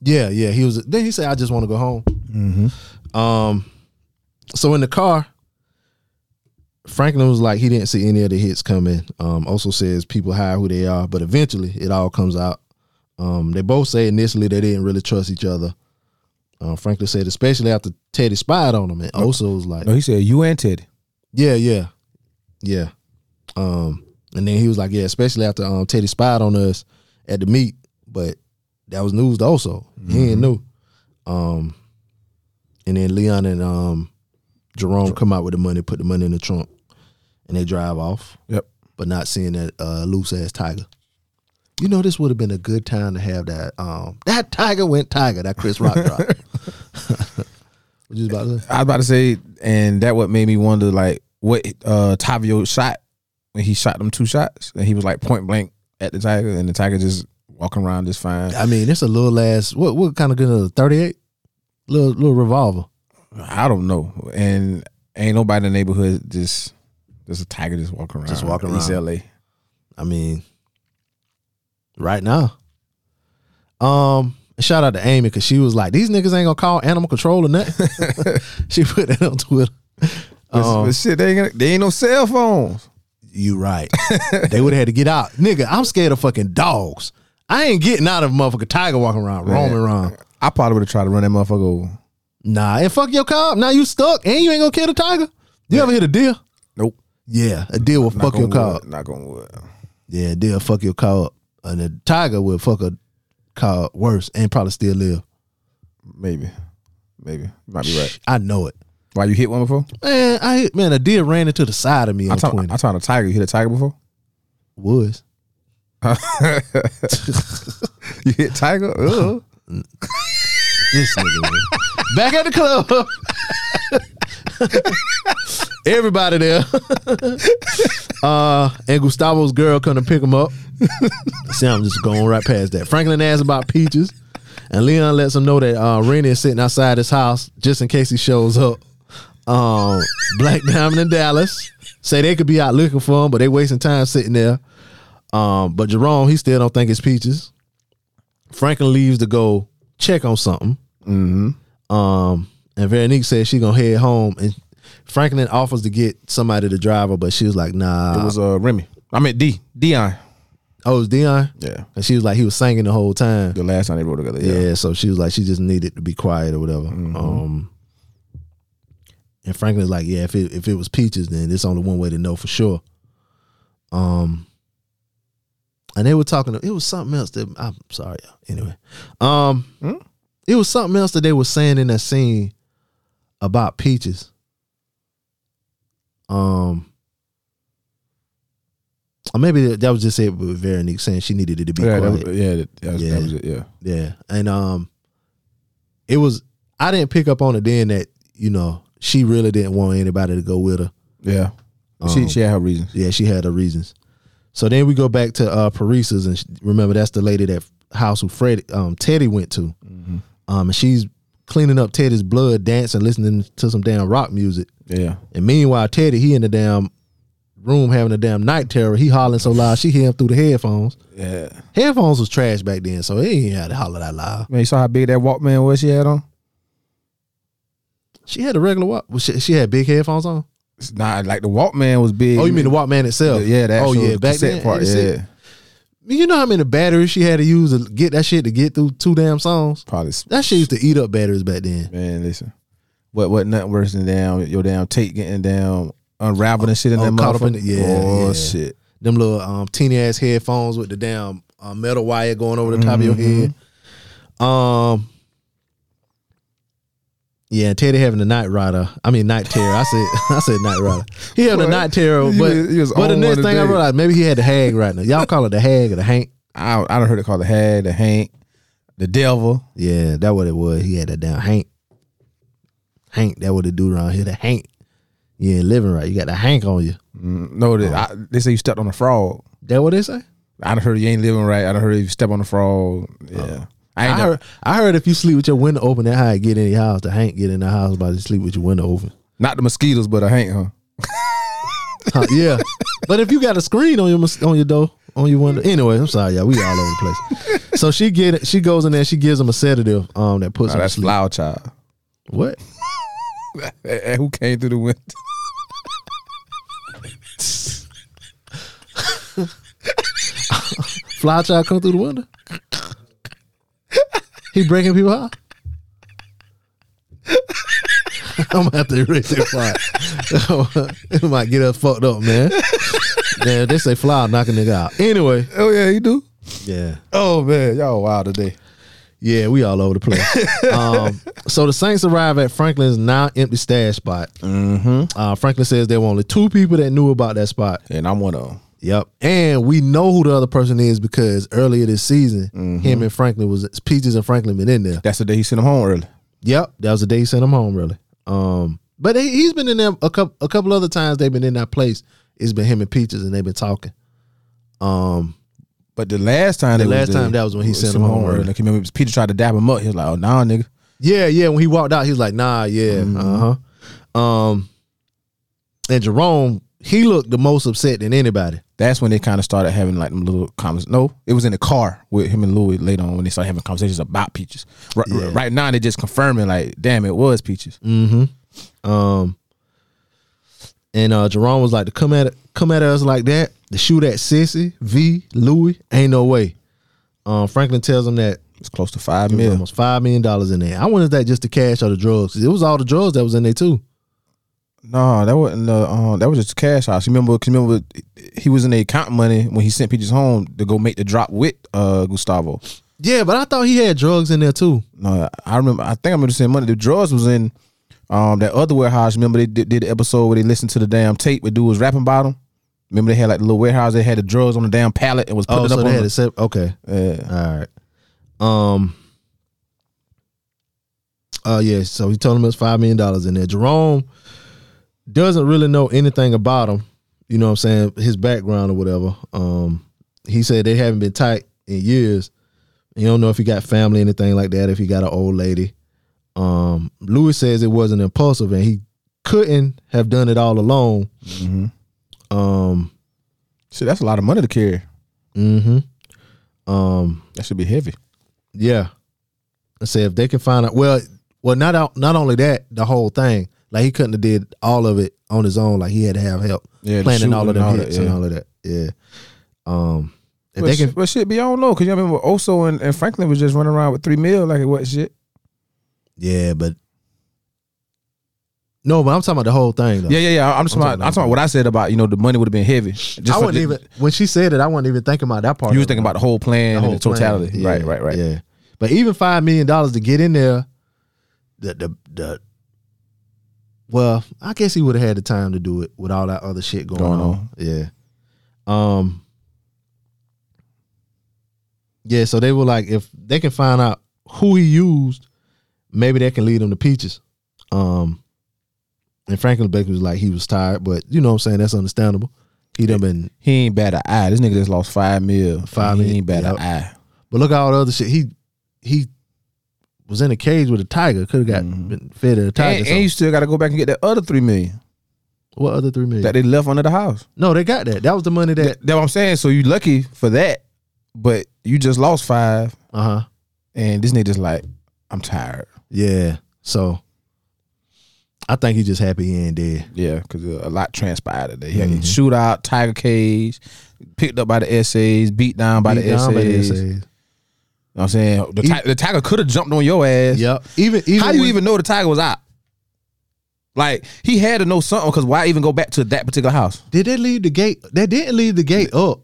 yeah, yeah. He was then he said, "I just want to go home." Mm-hmm. Um, so in the car, Franklin was like he didn't see any of the hits coming. Um, also says people hide who they are, but eventually it all comes out. Um, they both say initially they didn't really trust each other. Uh, Franklin said, especially after Teddy spied on him, and also was like, No, he said you and Teddy. yeah, yeah, yeah. Um, and then he was like, yeah, especially after um, Teddy spied on us at the meet, but that was news to also. He ain't knew. Um, and then Leon and um, Jerome come out with the money, put the money in the trunk, and they drive off, Yep. but not seeing that uh, loose ass tiger. You know, this would have been a good time to have that. Um, that tiger went tiger. That Chris Rock drop. what you about to say? I was about to say, and that what made me wonder, like, what uh Tavio shot when he shot them two shots, and he was like point blank at the tiger, and the tiger just walking around just fine. I mean, it's a little ass. What what kind of gun? Thirty eight. Little little revolver. I don't know, and ain't nobody in the neighborhood just just a tiger just walking around, Just walking East around. LA. I mean, right now. Um, shout out to Amy because she was like, "These niggas ain't gonna call animal control or nothing." she put that on Twitter. Um, but shit, they ain't, gonna- they ain't no cell phones. you right. they would have had to get out, nigga. I'm scared of fucking dogs. I ain't getting out of a motherfucking tiger walking around, roaming around. I probably would have tried to run that motherfucker over. Nah, and fuck your car. Now you stuck, and you ain't gonna kill the tiger. You ever hit a deer? Nope. Yeah, a deer will fuck your car. Knock on wood. Yeah, a deer fuck your car up, and a tiger would fuck a car worse and probably still live. Maybe, maybe you might be right. I know it. Why you hit one before? Man, I hit- man, a deer ran into the side of me I on talk, twenty. I talking a tiger. You hit a tiger before? Woods. You hit tiger? Ugh. This nigga. man. Back at the club. Everybody there. uh, and Gustavo's girl come to pick him up. See, I'm just going right past that. Franklin asks about peaches, and Leon lets him know that uh, Rennie is sitting outside his house just in case he shows up. Um, Black Diamond and Dallas say they could be out looking for him, but they wasting time sitting there. Um, but Jerome, he still don't think it's peaches. Franklin leaves to go check on something. Um, and Veronique says she gonna head home, and Franklin offers to get somebody to drive her, but she was like, "Nah." It was uh Remy. I mean D Dion. oh, it was Dion, Yeah. and she was like, he was singing the whole time. The last time they rode together. Yeah. Yeah. so she was like, she just needed to be quiet or whatever. Um, and Franklin's like, yeah, if it if it was peaches, then it's only one way to know for sure. Um, and they were talking. It was something else that I'm sorry. y'all. Anyway, um, it was something else that they were saying in that scene about peaches. Um. Or maybe that- that was just it with Veronique saying she needed it to be Yeah, quiet. was, yeah, that, that was, Yeah. that was it. Yeah. Yeah, and um, it was I didn't pick up on it then that you know she really didn't want anybody to go with her. Yeah. she Um, she had her reasons. Yeah, she had her reasons. So then we go back to uh Parisa's, and she, remember that's the lady that house who Fred um Teddy went to. Um, and she's cleaning up Teddy's blood, dancing, listening to some damn rock music. Yeah. And meanwhile, Teddy he in the damn room having a damn night terror. He hollering so loud she hear him through the headphones. Yeah. Headphones was trash back then, so he ain't had to holler that loud. Man, you saw how big that Walkman was she had on? She had a regular walk. well, She, she had big headphones on. It's not like the Walkman was big. Oh, you mean the Walkman itself? Yeah, that. Oh yeah, back cassette then. part. Yeah. You know how many batteries she had to use to get that shit to get through two damn songs? Probably. That shit used to eat up batteries back then. Man, listen. What what nothing worse than down your damn tape getting down unraveling and shit in Oh, that motherfucker. Yeah, Oh yeah. shit. Them little um, teeny ass headphones with the damn uh, metal wire going over the top of your head. Um. Yeah, Teddy having the night rider. I mean night terror. I said I said night rider. He had the night terror, he but was- he was but the next thing I realized maybe he had the hag right now. Y'all call it the hag or the hank. I I don't heard it called the hag, the Hank, the devil. Yeah, that what it was. He had that damn Hank. Hank, that what it do around here. The Hank. You ain't living right. You got the Hank on you. Mm, No, that I, they say you stepped on a frog. That what they say? I done heard you ain't living right. I done heard you step on a frog. Yeah. I I heard, I heard if you sleep with your window open, that how it get in your house. The Hank get in the house by you sleep with your window open. not the mosquitoes, but a Hank, huh? Huh, yeah, but if you got a screen on your mos- on your door on your window, anyway, I'm sorry, yeah, we all over the place. so she get it. She goes in there. She gives him a sedative. Um, that puts Nah, him to that's sleep. Flower Child. What? And who came through the window? Fly child come through the window. He breaking people out. I'm gonna have to erase that part. it might get us fucked up, man. Man, they say fly knock a nigga out. Anyway, Oh yeah, you do. yeah. Oh man, y'all wild today. Yeah, we all over the place. um, so the Saints arrive at Franklin's now empty stash spot. Mm-hmm. Uh, Franklin says there were only two people that knew about that spot. And I'm one of them. Yep. And we know who the other person is because earlier this season, him and Franklin was Peaches and Franklin been in there. That's the day he sent him home early. Yep. That was the day he sent him home, really. Um, but he, he's been in there a couple a couple other times they've been in that place. It's been him and Peaches and they've been talking. Um But the last time, The last there, time, that was when he sent him home early. Like, remember, Peter tried to dab him up. He was like, "Oh, nah, nigga." Yeah, yeah. When he walked out, he was like, "Nah, yeah, uh huh." Um, and Jerome, he looked the most upset than anybody. That's when they kind of started having like them little conversations. No, it was in the car with him and Louie later on when they started having conversations about peaches. Right, Yeah. right now, they're just confirming like, damn, it was peaches. Mm-hmm. Um, and uh, Jerome was like, "To come at come at us like that, to shoot at Cissy, V, Louie, ain't no way." Um, Franklin tells him that It's close to five there was mil. almost five million dollars in there. I wonder if that just the cash or the drugs. It was all the drugs that was in there too. No, that wasn't. The, um, that was just a cash house. You remember? Cause remember, he was in the account money when he sent peaches home to go make the drop with uh Gustavo. Yeah, but I thought he had drugs in there too. No, I remember. I think I remember saying money. The drugs was in um that other warehouse. Remember they did, did the episode where they listened to the damn tape where dude was rapping about them. Remember they had like the little warehouse. They had the drugs on the damn pallet and was putting Oh, it so up they on. had The, it set. Okay, yeah. all right. Um. Oh yeah, so he told him it's five million dollars in there. Jerome doesn't really know anything about him. You know what I'm saying? His background or whatever. Um, he said they haven't been tight in years. You don't know if he got family, anything like that. If he got an old lady. Um, Louie says it wasn't impulsive, and he couldn't have done it all alone. Um. Shit, that's a lot of money to carry. Mm-hmm. Um. That should be heavy. Yeah. I say if they can find out well well not out, not only that, the whole thing. Like he couldn't have did all of it on his own. Like he had to have help. Yeah, planning all of them and all hits that, and yeah. all of that. Yeah. Um if But, they can shit, but shit, be I don't know because you remember Oso and, and Franklin was just running around with three mil like it was shit. Yeah, but No, but I'm talking about the whole thing though. Yeah, yeah, yeah. I'm just I'm talking. talking I'm talking about what I said about you know the money would have been heavy. Just I wasn't even when she said it, I wasn't even thinking about that part. You was thinking about the whole plan and the totality. Yeah, Right, right, right. Yeah. But even five million dollars to get in there, the the the well, I guess he would have had the time to do it with all that other shit going, Going on. on. Yeah. Um Yeah, so they were like, if they can find out who he used, maybe that can lead him to peaches. Um and Franklin Baker was like he was tired, but you know what I'm saying, that's understandable. He done been He ain't bad at eye. This nigga just lost five mil. Five he mil, ain't bad yep. at eye. But look at all the other shit. He he was in a cage with a tiger. Could have got been fed a tiger. And, and you still got to go back and get that other three million what other three million? that they left under the house. no, they got that. That was the money that. That's what I'm saying. So you lucky for that, but you just lost five, Uh huh. and this nigga just like, I'm tired. Yeah. So I think he's just happy he ain't dead. Yeah, because a lot transpired today. He had Mhm. shootout, tiger cage, picked up by the essays, beat down by, Beat the, down essays. by the You know what I'm saying? The, ti- the tiger could have jumped on your ass. Yep. Even even How do you when- even know the tiger was out? Like he had to know something because why even go back to that particular house? did they leave the gate? They didn't leave the gate up.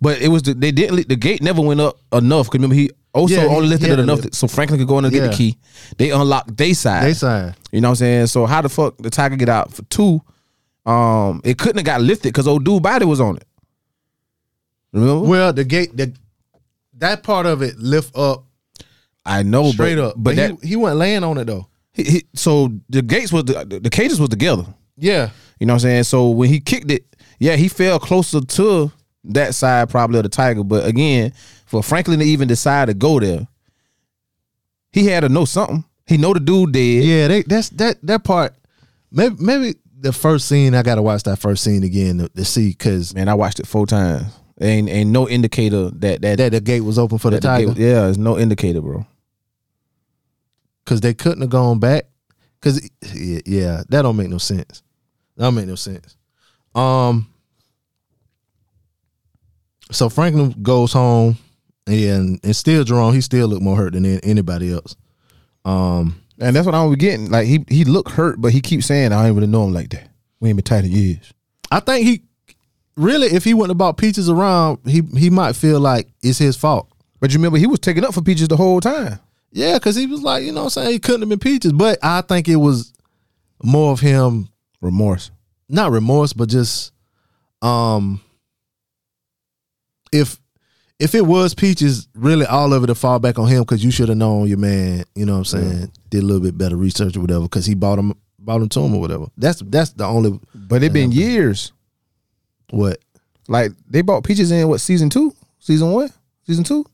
But it was the, they didn't le- the gate never went up enough. Cause remember he also Yeah, he- only lifted he had it to enough lift- so Franklin could go in and get Yeah. the key. They unlocked they side. They side. You know what I'm saying? So how the fuck the tiger get out for two? Um, it couldn't have got lifted because old dude body was on it. Remember? Well, the gate the that part of it lift up I know, straight but, up, But, but, that he, he wasn't laying on it though. he, he, so the gates was the, the cages was together. Yeah. You know what I'm saying? So when he kicked it, yeah, he fell closer to that side probably of the tiger. But again, for Franklin to even decide to go there, he had to know something. He know the dude dead. Yeah, they that's that that part. Maybe maybe the first scene. I gotta watch that first scene again to, to see because Man, I watched it four times. Ain't ain't no indicator that that, that the gate was open for the that the gate- yeah, there's no indicator, bro. because they couldn't have gone back. Because yeah, yeah, that don't make no sense. That don't make no sense. Um. So Franklin goes home, and and still Jerome. He still look more hurt than anybody else. Um. And that's what I'm getting. Like he he looked hurt, but he keeps saying I ain't really know him like that. We ain't been tight in years. I think he really, if he wouldn't have bought peaches around, he he might feel like it's his fault. But you remember he was taking up for Peaches the whole time. Yeah, because he was like, you know, what I'm saying he couldn't have been peaches, but I think it was more of him Remorse. not remorse, but just um if if it was peaches, really all of it to fall back on him because you should have known your man, you know what I'm saying, did a little bit better research or whatever, because he bought him bought him to him or whatever. That's that's the only But it been years. What Like they bought Peaches in what season two, season one, season two.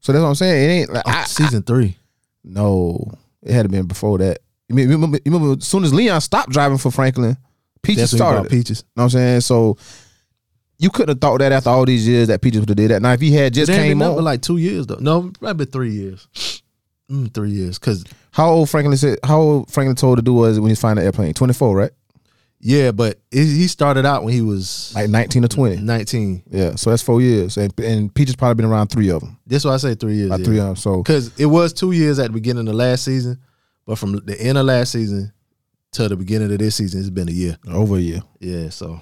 So that's what I'm saying. It ain't like I, season three. no. It had to been before that. You mean- remember, you remember as soon as Leon stopped driving for Franklin, Peaches That's started. peaches. You know what I'm saying? So you couldn't have thought that after all these years that Peaches would have did that. Now if he had just It came on, like two years though. No, probably three years. Mm, three years. Cause how old Franklin said? How old Franklin told to do was when he find the airplane? 24, right? Yeah, but it, he started out when he was Like 19 or 20. nineteen. Yeah, so that's four years, and and Peaches probably been around three of them, That's why I say three years. like yeah. three of them. So Because it was two years at the beginning of last season, but from the end of last season to the beginning of this season, it's been a year. over a year. Yeah, so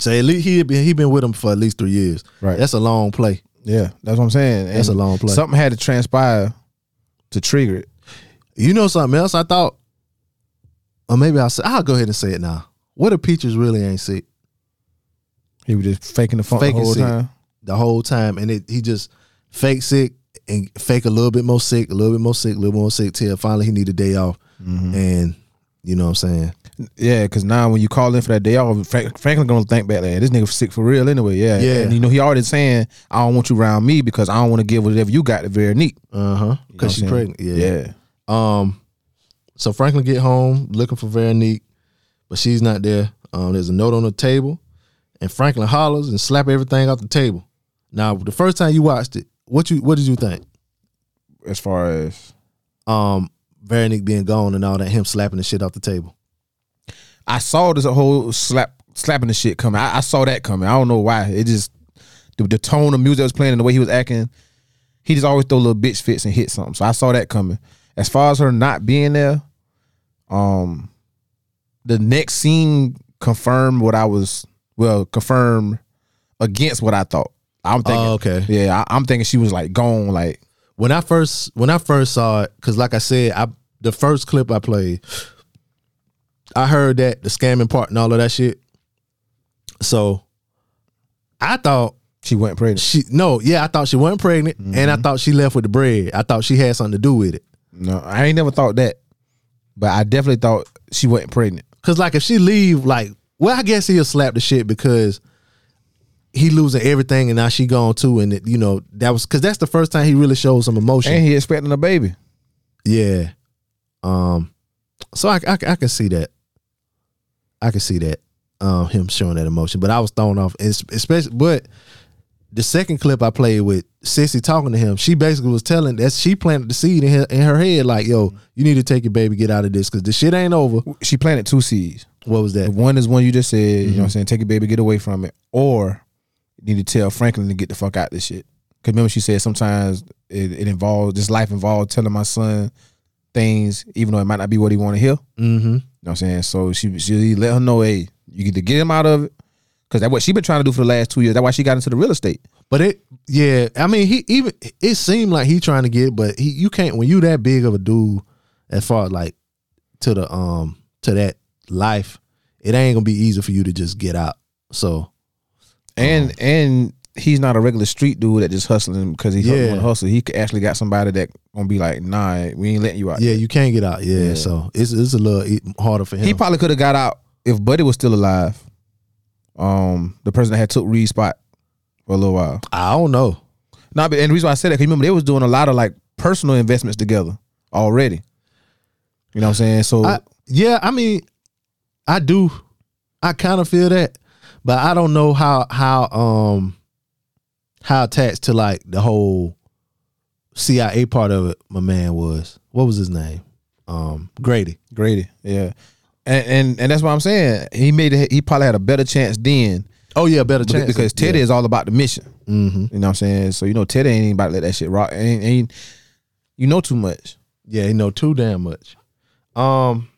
so at least he been he been with him for at least three years. Right. that's a long play. Yeah, that's what I'm saying. That's a long play. Something had to transpire to trigger it. You know something else? I thought, or maybe I'll say I'll go ahead and say it now. What if Peaches really ain't sick He was just faking the funk Faking the whole sick. time. the whole time, and it, he just fake sick and fake a little bit more sick, a little bit more sick, a little more sick till finally he need a day off, Mm-hmm. and you know what I'm saying. Yeah, because now when you call in for that day off, Frank, Franklin gonna think back like this nigga sick for real anyway. Yeah, Yeah. And you know he already saying I don't want you around me because I don't want to give whatever you got to Veronique. Uh huh. Because she's pregnant. Yeah. yeah. Um, so Franklin get home looking for Veronique, but she's not there. Um, there's a note on the table, and Franklin hollers and slap everything off the table. Now, the first time you watched it, what you what did you think? As far as Um, Veronique being gone and all that, him slapping the shit off the table. I saw this whole slap slapping the shit coming. I, I saw that coming. I don't know why. It just the, the tone of music that was playing and the way he was acting. He just always throw little bitch fits and hit something. So I saw that coming. As far as her not being there, um, the next scene confirmed what I was well confirmed against what I thought. I'm thinking, Oh, okay. yeah, I, I'm thinking she was like gone, like When I first when I first saw it, because like I said, I the first clip I played, I heard that the scamming part and all of that shit. So I thought she went pregnant. she no, yeah, I thought she wasn't pregnant, and I thought she left with the bread. I thought she had something to do with it. No, I ain't never thought that, but I definitely thought she wasn't pregnant. Cause like if she leave, like, well, I guess he'll slap the shit because he losing everything, and now she gone too, and it, you know that was because that's the first time he really showed some emotion. And he expecting a baby. yeah, um, so I, I I can see that. I can see that um him showing that emotion, but I was thrown off, es- especially but. The second clip I played with Cissy talking to him, she basically was telling that she planted the seed in her, in her head, like, "Yo, you need to take your baby, get out of this, because the shit ain't over." She planted two seeds. What was that? One is one you just said, you know Mm-hmm. what I'm saying, take your baby, get away from it. Or you need to tell Franklin to get the fuck out of this shit. Cause remember she said sometimes it, it involves this life involved telling my son things, even though it might not be what he want to hear. Mm-hmm. You know what I'm saying? So she she let her know, hey, you get to get him out of it. Cause that's what she been trying to do for the last two years. That's why she got into the real estate. But it, yeah, I mean, he even it seemed like he trying to get, but he you can't when you that big of a dude, as far as like to the um to that life, it ain't gonna be easy for you to just get out. So And and he's not a regular street dude that just hustling because he Yeah. want to hustle. He actually got somebody that gonna be like, nah, we ain't letting you out. yeah, you can't get out. Yeah, Yeah. so it's it's a little harder for him. He probably could have got out if Buddy was still alive. Um, the person that had took Reed's spot for a little while. I don't know. Nah, but and the reason why I said that, because remember they was doing a lot of like personal investments together already. You know what I'm saying? So I, yeah, I mean, I do. I kind of feel that, but I don't know how how um how attached to like the whole CIA part of it. My man was what was his name? Um, Grady. Grady, yeah, and and, and that's what I'm saying. He made it, he probably had a better chance then Oh yeah, better chance because Teddy yeah. is all about the mission. Mm-hmm. You know what I'm saying? So you know Teddy ain't about to let that shit rock. Ain't, ain't you know too much. Yeah, he know too damn much. Um,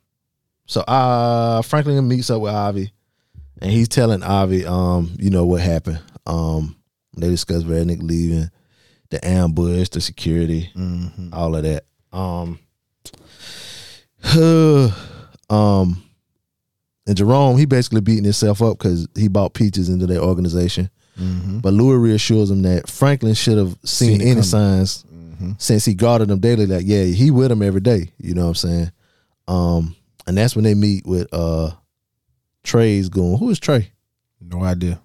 so uh, Franklin meets up with Avi, and he's telling Avi, um, you know what happened. Um, they discuss Veronique leaving, the ambush, the security, all of that. Um, um, and Jerome, he basically beating himself up because he bought peaches into their organization. But Louie reassures him that Franklin should have seen, Seen any coming. signs since he guarded them daily. Like, yeah, he with him every day. You know what I'm saying? Um, and that's when they meet with uh Trey's going. Who is Trey? No idea.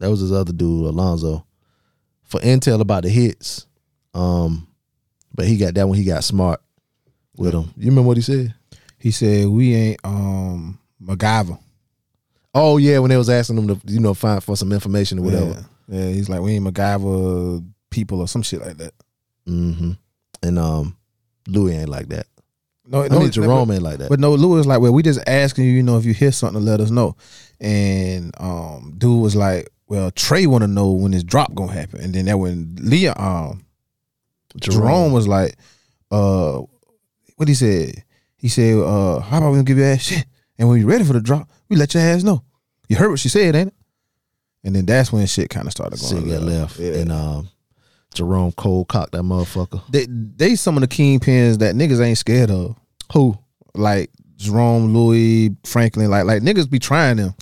That was his other dude, Alonzo, for intel about the hits. Um, but he got that when he got smart with him. You remember what he said? He said we ain't um MacGyver. Oh yeah, when they was asking him to you know find for some information or whatever. Yeah. yeah, he's like we ain't MacGyver people or some shit like that. Mm-hmm. And um, Louie ain't like that. No, I mean Jerome ain't like that. But no, Lou was like, well, we just asking you, you know, if you hear something, to let us know. And um, dude was like, well, Trey want to know when this drop gonna happen. And then that when Leah, um, Jerome. was like, uh, what he said? He said, uh, how about we gonna give your ass shit? And when you're ready for the drop, we let your ass know. You heard what she said, ain't it? And then that's when shit kind of started Shit going got left, Yeah. and um, Jerome cold cocked that motherfucker. they they some of the kingpins that niggas ain't scared of. Who? Like Jerome, Louie, Franklin, like like niggas be trying them.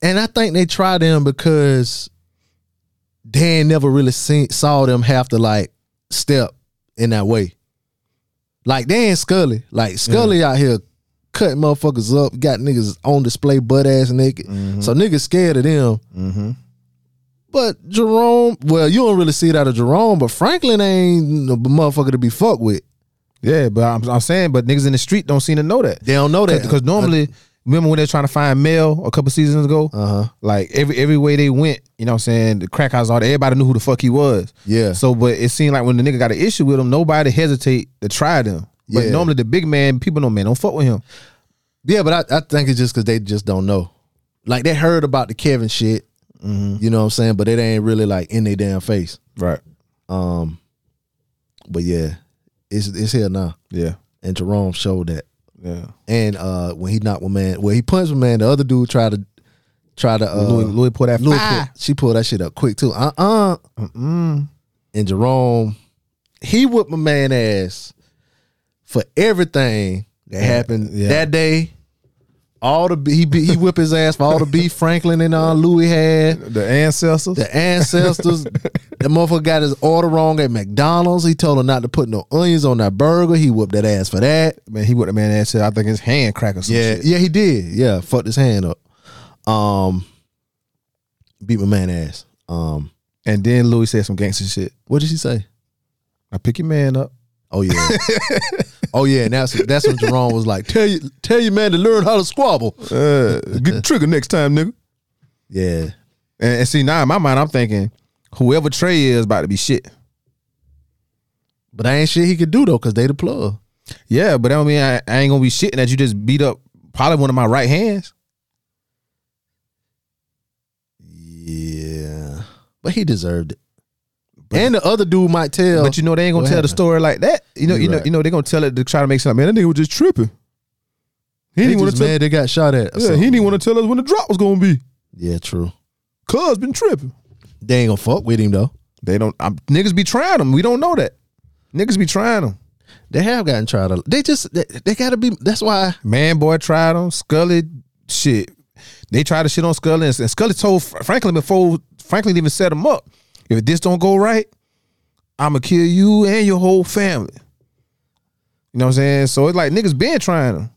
And I think they tried them because Dan never really seen, saw them have to like step in that way. Like they ain't Scully. Like Scully out here cutting motherfuckers up, got niggas on display butt ass naked. So niggas scared of them. Mm-hmm. But Jerome, well, you don't really see it out of Jerome, but Franklin ain't no motherfucker to be fucked with. Yeah, but I'm, I'm saying, but niggas in the street don't seem to know that. They don't know that because normally, remember when they're trying to find Mel a couple seasons ago? Uh huh. Like every every way they went, you know what I'm saying? The crack house, all that, everybody knew who the fuck he was. Yeah. So, but it seemed like when the nigga got an issue with him, nobody hesitate to try them. But Yeah. normally the big man, people know, man, don't fuck with him. Yeah, but I, I think it's just because they just don't know. Like they heard about the Kevin shit, you know what I'm saying, but it ain't really like in their damn face. Right. Um, but yeah, it's it's here now, Yeah. and Jerome showed that. Yeah. And uh, when he knocked one man, well, he punched one man. The other dude tried to try to uh, Louie, Louie put that Louie she pulled that shit up quick too. Uh uh Mm-mm. And Jerome, he whipped my man ass for everything that happened yeah. that day. All the he he whipped his ass for all the beef Franklin and uh, Louie had. The ancestors. The ancestors, the motherfucker got his order wrong at McDonald's. He told him not to put no onions on that burger. He whooped that ass for that. man, he would the man ass said, I think his hand cracked or some Yeah, shit. yeah, he did. Yeah, fucked his hand up. Um, beat my man ass. Um, And then Louie said some gangster shit. what did she say? I pick your man up. Oh yeah, oh yeah. And that's that's when Jerome was like, "Tell you, tell your man to learn how to squabble." Uh, get the trigger next time, nigga. Yeah, And, and see, now in my mind, I'm thinking, whoever Trey is about to be shit. but I ain't shit he could do though, cause they the plug. Yeah, but that don't mean I, I ain't gonna be shitting that you just beat up probably one of my right hands. Yeah, but he deserved it. And the other dude might tell. But you know they ain't gonna tell the story like that. You know, You you know, right. you know they're gonna tell it to try to make something. Man, that nigga was just tripping. He he didn't want to tell. mad they got shot at. Yeah, he didn't want to tell us when the drop was gonna be. Yeah, true. Cuz been tripping. They ain't gonna fuck with him though. They don't. I'm, niggas be trying them. We don't know that. Niggas be trying them. They have gotten tried. A, they just they, they gotta be. That's why. Man, boy, tried them. Scully, shit. They tried to shit on Scully, and, and Scully told Franklin before Franklin even set him up. If this don't go right, I'ma kill you and your whole family. You know what I'm saying? So it's like niggas been trying them.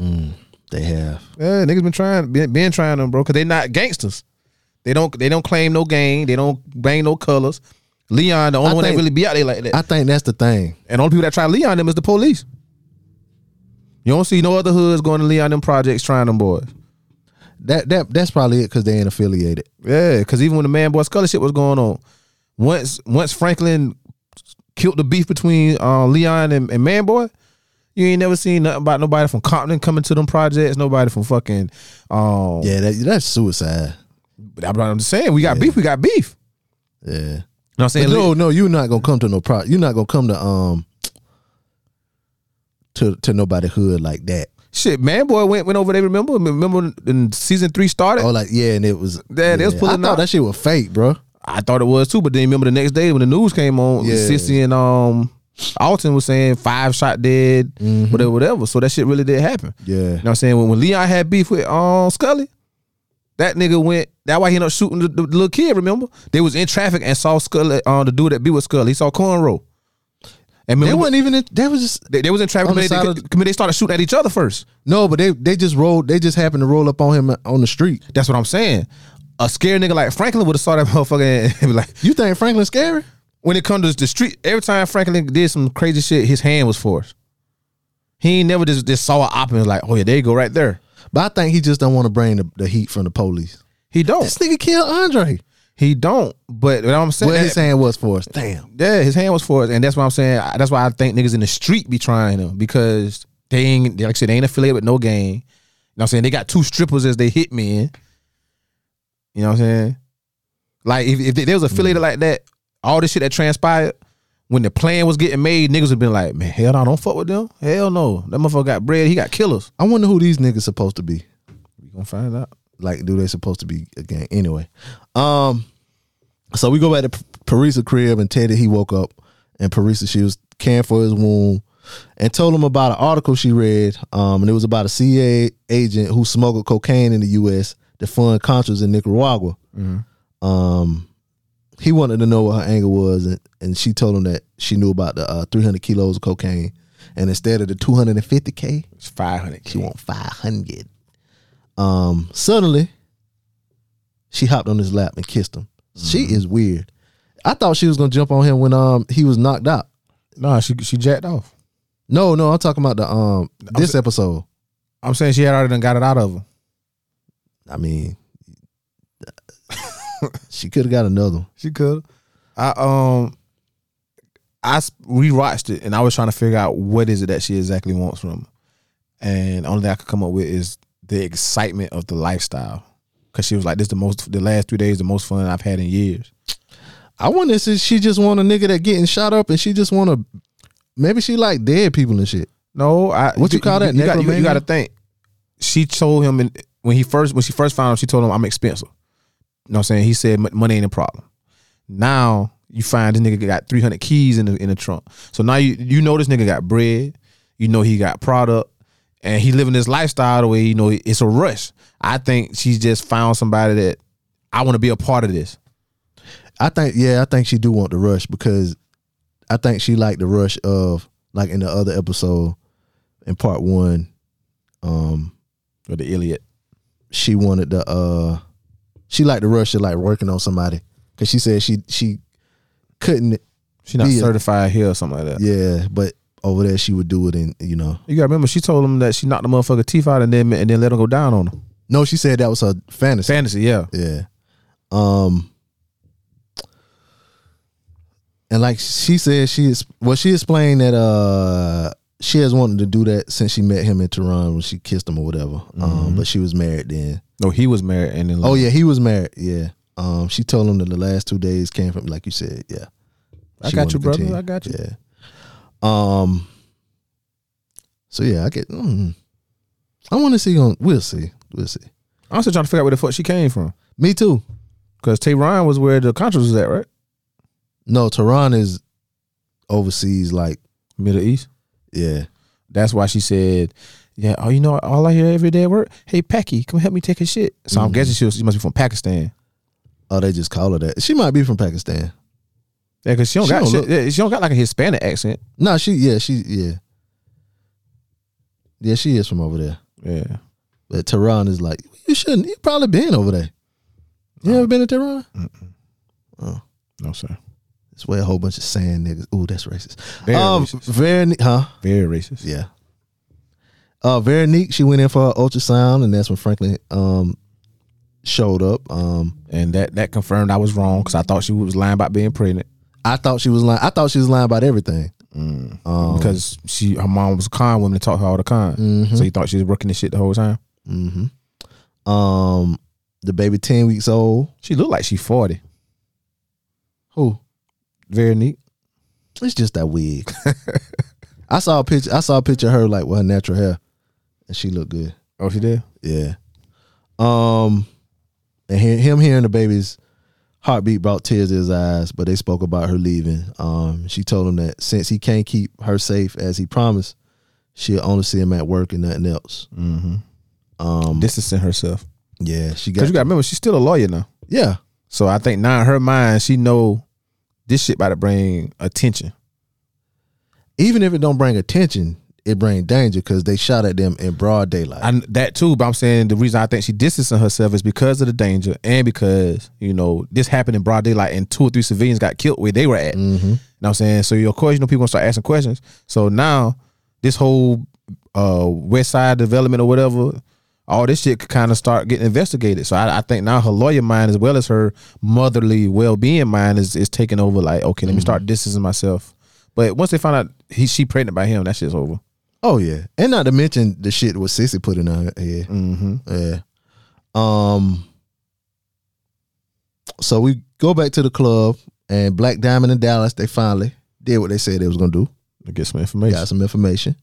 Mm, they have. Yeah, niggas been trying, been, been trying them, bro. Cause they not gangsters. They don't, they don't claim no gang. They don't bang no colors. Leon, the only I one that really be out there like that. I think that's the thing. and the only people that try Leon them is the police. You don't see no other hoods going to Leon them projects trying them boys. That that that's probably it because they ain't affiliated. Yeah, because even when the man boy Scully shit was going on, once once Franklin killed the beef between uh, Leon and, and man boy, you ain't never seen nothing about nobody from Compton coming to them projects. Nobody from fucking. Um, Yeah, that, that's suicide. I'm, I'm just saying we got beef. We got beef. Yeah. You know what I'm saying? But no, no, you're not gonna come to no pro. You're not gonna come to um to to nobody hood like that. Shit, man boy went went over there. Remember? Remember when season three started? Oh, like yeah, and it was Yeah, they was pulling I thought out- that shit was fake, bro. I thought it was too, but then remember the next day when the news came on, Yeah. Cissy and um Alton was saying five shot dead, whatever, whatever. So that shit really did happen. Mm-hmm. Yeah. You know what I'm saying? When, when Leon had beef with um Scully, that nigga went. That's why he ended up shooting the, the little kid. Remember, they was in traffic and saw Scully on the dude that be with Scully. He saw cornrow. And They wasn't even. In, they was just they, they was in traffic. the they, they, they started shooting at each other first. no, but they they just rolled. They just happened to roll up on him on the street. That's what I'm saying. A scared nigga like Franklin would have saw that motherfucker and be like, You think Franklin scary? when it comes to the street, every time Franklin did some crazy shit, his hand was forced. He ain't never just, just saw an op and was like, oh yeah, there you go right there. But I think he just don't want to bring the, the heat from the police. He don't. This nigga killed Andre. He don't. But what I'm saying, Where his hand was for us. Damn. yeah, his hand was for us, and that's what I'm saying. That's why I think niggas in the street be trying him because they ain't like I said, they ain't affiliated with no gang. You know what I'm saying? They got two strippers as they hit men. You know what I'm saying? Like if, if they, they was affiliated like that, all this shit that transpired when the plan was getting made, niggas would been like, man, hell no, don't fuck with them. Hell no, that motherfucker got bread. He got killers. I wonder who these niggas supposed to be. We gonna find out. Like, do they supposed to be a gang? Anyway, um, so we go back to Parisa crib and Teddy. He woke up and Parisa she was caring for his wound and told him about an article she read. Um, and it was about a CIA agent who smuggled cocaine in the U.S. to fund Contras in Nicaragua. Um, he wanted to know what her anger was, and, and she told him that she knew about the uh, 300 kilos of cocaine, and instead of the 250k, It's 500. she want 500. Um, suddenly, she hopped on his lap and kissed him. She is weird. I thought she was gonna jump on him when um he was knocked out. No, she she jacked off. No, no, I'm talking about the um this episode. I'm saying she had already done got it out of him. I mean, she could have got another. one. She could. I um, I rewatched it and I was trying to figure out what is it that she exactly wants from, him. and only thing I could come up with is the excitement of the lifestyle. Cause she was like, "This the most, the last three days, the most fun I've had in years." I wonder if she just want a nigga that getting shot up and she just want to. Maybe she like dead people and shit. No, I What you call that, You, got, you, necromania? got to think. She told him in, when he first when she first found him, she told him, "I'm expensive." You know what I'm saying? He said, "Money ain't a problem." Now you find this nigga got 300 keys in the in the trunk. So now you you know this nigga got bread. You know he got product, and he living this lifestyle the way you know it's a rush. I think she just found somebody that I want to be a part of this. I think yeah, I think she do want the rush because I think she like the rush of like in the other episode in part one, um, Or the Iliad. she wanted the uh she liked the rush of like working on somebody because she said she she couldn't She not Be a- certified here or something like that. yeah, but over there she would do it and you know You gotta remember, she told him that she knocked the motherfucker teeth out and then and then let him go down on him. no she said that was her fantasy Fantasy, yeah. yeah um and like she said she is well she explained that uh she has wanted to do that since she met him in Tehran when she kissed him or whatever um but she was married then No, he was married and then oh yeah he was married yeah um she told him that the last two days came from like you said yeah I got you, brother. I got you. Yeah. Um. So yeah, I get. Mm, I want to see on. We'll see. We'll see. I'm still trying to figure out where the fuck she came from. Me too. Because Tehran was where the Contras was at, right? No, Tehran is overseas. Like, Middle East. yeah, That's why she said, "Yeah, oh, you know, all I hear every day at work, hey, Packy, come help me take a shit." So I'm guessing she, was, she must be from Pakistan. oh, they just call her that. She might be from Pakistan. Yeah, because she don't She got don't look- yeah, she don't got like a Hispanic accent. No, she. Yeah, she. Yeah. Yeah, she is from over there. Yeah, But Tehran is like, you shouldn't. You probably been over there. You ever been to Tehran? no sir, It's where a whole bunch of sand niggas. Ooh, that's racist. Very um, racist. Very, huh? very racist. Yeah. Uh, Veronique, she went in for her ultrasound, and that's when Franklin um showed up. Um, and that that confirmed I was wrong because I thought she was lying about being pregnant I thought she was lying. I thought she was lying about everything. Um, because she her mom was a con woman and taught her all the con. Mm-hmm. So you thought she was working this shit the whole time. um, the baby ten weeks old. She looked like she forty. Who? Very neat. It's just that wig. I saw a picture. I saw a picture of her like with her natural hair, and she looked good. Oh, she did. Yeah. Um, and he- him hearing the baby's heartbeat brought tears to his eyes. But they spoke about her leaving. Um, she told him that since he can't keep her safe as he promised, she'll only see him at work and nothing else. Mm-hmm. Um, Distancing herself yeah, she got. you got to remember she's still a lawyer now. yeah, So I think now in her mind she know this shit about to bring attention. even if it don't bring attention, it bring danger because they shot at them in broad daylight. I, that too, but I'm saying the reason I think she distancing herself is because of the danger and because you know this happened in broad daylight and two or three civilians got killed where they were at. You know what I'm saying? So of course you know people gonna start asking questions. So now this whole uh West Side development or whatever, all this shit could kind of start getting investigated. So I, I think now her lawyer mind as well as her motherly well being mind is is taking over. Like okay, let me start distancing myself. But once they find out he she pregnant by him, that shit's over. Oh yeah, and not to mention the shit what Cissy put in her head. Mm-hmm. Yeah. Um. So we go back to the club, and Black Diamond and Dallas they finally did what they said they was gonna do. To get some information. Got some information.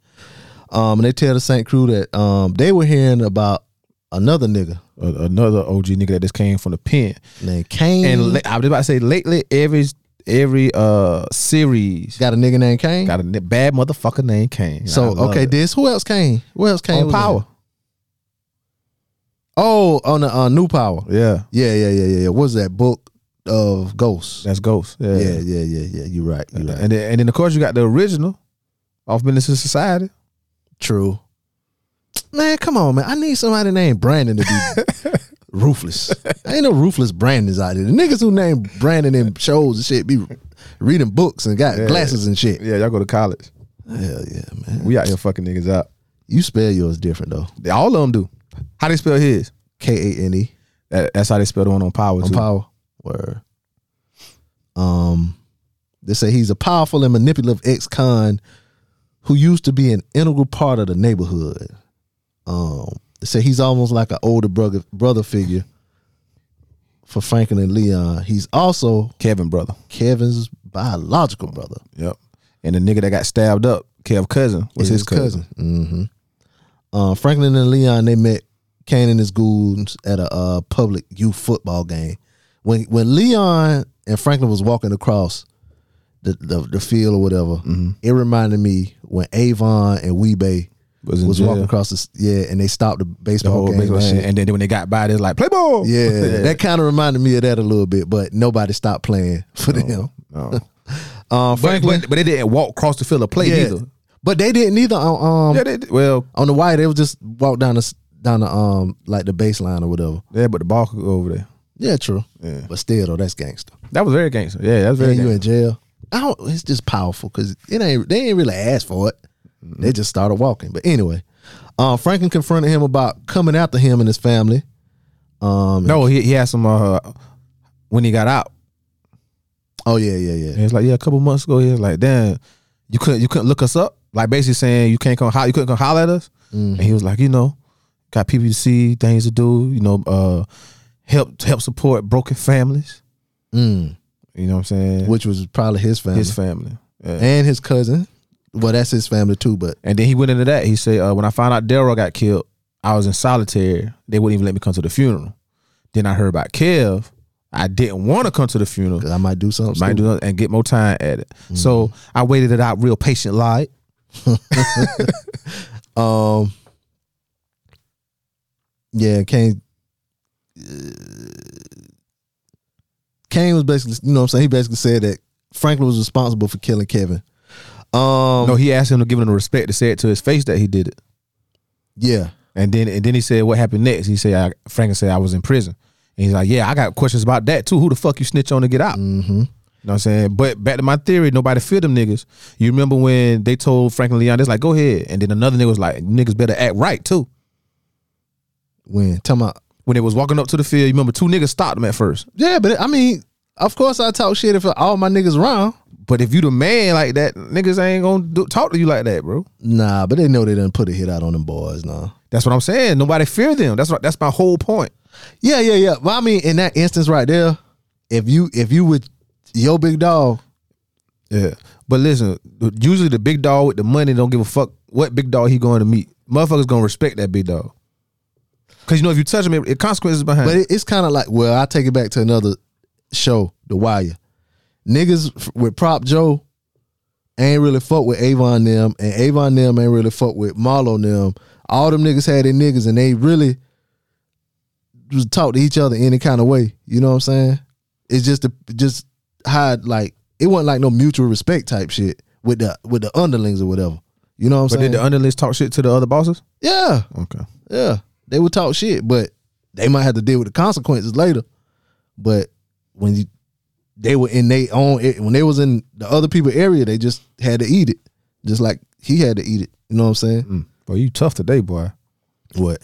Um, and they tell the St. Crew that um they were hearing about another nigga A- another OG nigga that just came from the pen. named Kane. And I was about to say lately, every every uh series got a nigga named Kane. got a ni- bad motherfucker named Kane. so okay, this who else came? Who else came? on power. Oh, on the uh, new power. Yeah, Yeah, yeah, yeah, yeah. yeah. What's that book of ghosts? that's Ghost. Yeah, Yeah, yeah, yeah, yeah. You're right. You're right. And then and then of course you got the original off in Society. True. Man, come on, man. I need somebody named Brandon to be ruthless. Ain't no ruthless Brandons out there. The niggas who name Brandon in shows and shit be reading books and got glasses and shit. Yeah, y'all go to college. Hell yeah, man. We out here fucking niggas out. You spell yours different though. They- All of them do. How they spell his? K A N E That, that's how they spell the one on Power on too. power. Word. Um, they say he's a powerful and manipulative ex-con who used to be an integral part of the neighborhood. Um, say he's almost like an older brother brother figure for Franklin and Leon. He's also Kevin brother. Kevin's biological brother. Yep. And the nigga that got stabbed up, Kev cousin, was his, cousin. hmm Uh, Franklin and Leon they met Kane and his goons at a uh, public youth football game. When when Leon and Franklin was walking across the the, the field or whatever, Mm-hmm. it reminded me when Avon and Wee-Bey Was was, walking across the yeah, and they stopped the The baseball whole game. big and and, then when they got by, they're like, play ball. yeah, that kind of reminded me of that a little bit, but nobody stopped playing for them. No. Uh, But, Franklin, but, but they didn't walk across the field to play yeah, either. but they didn't either. on, Um, Yeah, they did. Well, on the white, they would just walk down the down the um like the baseline or whatever. yeah, but the ball could go over there. Yeah, true. Yeah. But still, though, that's gangster. That was very gangster. Yeah, that was very And you in jail. I don't. It's just powerful because it ain't. They ain't really asked for it. They just started walking. But anyway, uh, Franklin confronted him about coming after him and his family. Um. No, he, he had some uh, when he got out. Oh yeah, yeah, yeah. He was like, yeah, a couple months ago, he was like, damn, you couldn't you couldn't look us up, like basically saying you can't come ho- you couldn't come holler at us. Mm-hmm. And he was like, you know, got people to see, things to do, you know, uh, help help support broken families. Mm. You know what I'm saying? Which was probably his family his family. Yeah. and his cousin. Well, that's his family too. But And then he went into that. He said, uh, when I found out Daryl got killed, I was in solitary. They wouldn't even let me come to the funeral. Then I heard about Kev. I didn't want to come to the funeral. 'cause I might do something. Might do nothing and get more time at it. So I waited it out real patient like. Um. Yeah, Kane. Kane was basically, you know what I'm saying? He basically said that Franklin was responsible for killing Kevin. Um, No, he asked him to give him the respect to say it to his face that he did it. yeah. And then and then he said, "What happened next?" He said, I, "Franklin said I was in prison." And he's like, "Yeah, I got questions about that too. Who the fuck you snitch on to get out?" Mm-hmm. You know what I'm saying? But back to my theory, nobody feared them niggas. You remember when they told Franklin Leon, it's like, go ahead. And then another nigga was like, niggas better act right too. When talking about When they was walking up to the field, you remember two niggas stopped them at first. yeah, but I mean, of course I talk shit if all my niggas around. But if you the man like that, niggas ain't gonna do, talk to you like that, bro. Nah, but they know they didn't put a hit out on them boys. Nah. That's what I'm saying. Nobody fear them. That's what that's my whole point. Yeah, yeah, yeah. But I mean, in that instance right there, if you if you with your big dog, Yeah. But listen, usually the big dog with the money don't give a fuck what big dog he going to meet. Motherfuckers gonna respect that big dog. Cause you know if you touch him, it, it consequences behind. but it. it, it's kind of like well, I take it back to another show, The Wire. Niggas with Prop Joe ain't really fuck with Avon them, and Avon them ain't really fuck with Marlo them. All them niggas had their niggas, and they really just talk to each other any kind of way. You know what I'm saying? It's just the just how like it wasn't like no mutual respect type shit with the with the underlings or whatever. You know what I'm But saying? did the underlings talk shit to the other bosses? yeah, Okay. yeah, they would talk shit, but they might have to deal with the consequences later. But when you, they were in their own when they was in the other people area, they just had to eat it, just like he had to eat it. You know what I'm saying? Mm. Boy, you tough today, boy. What?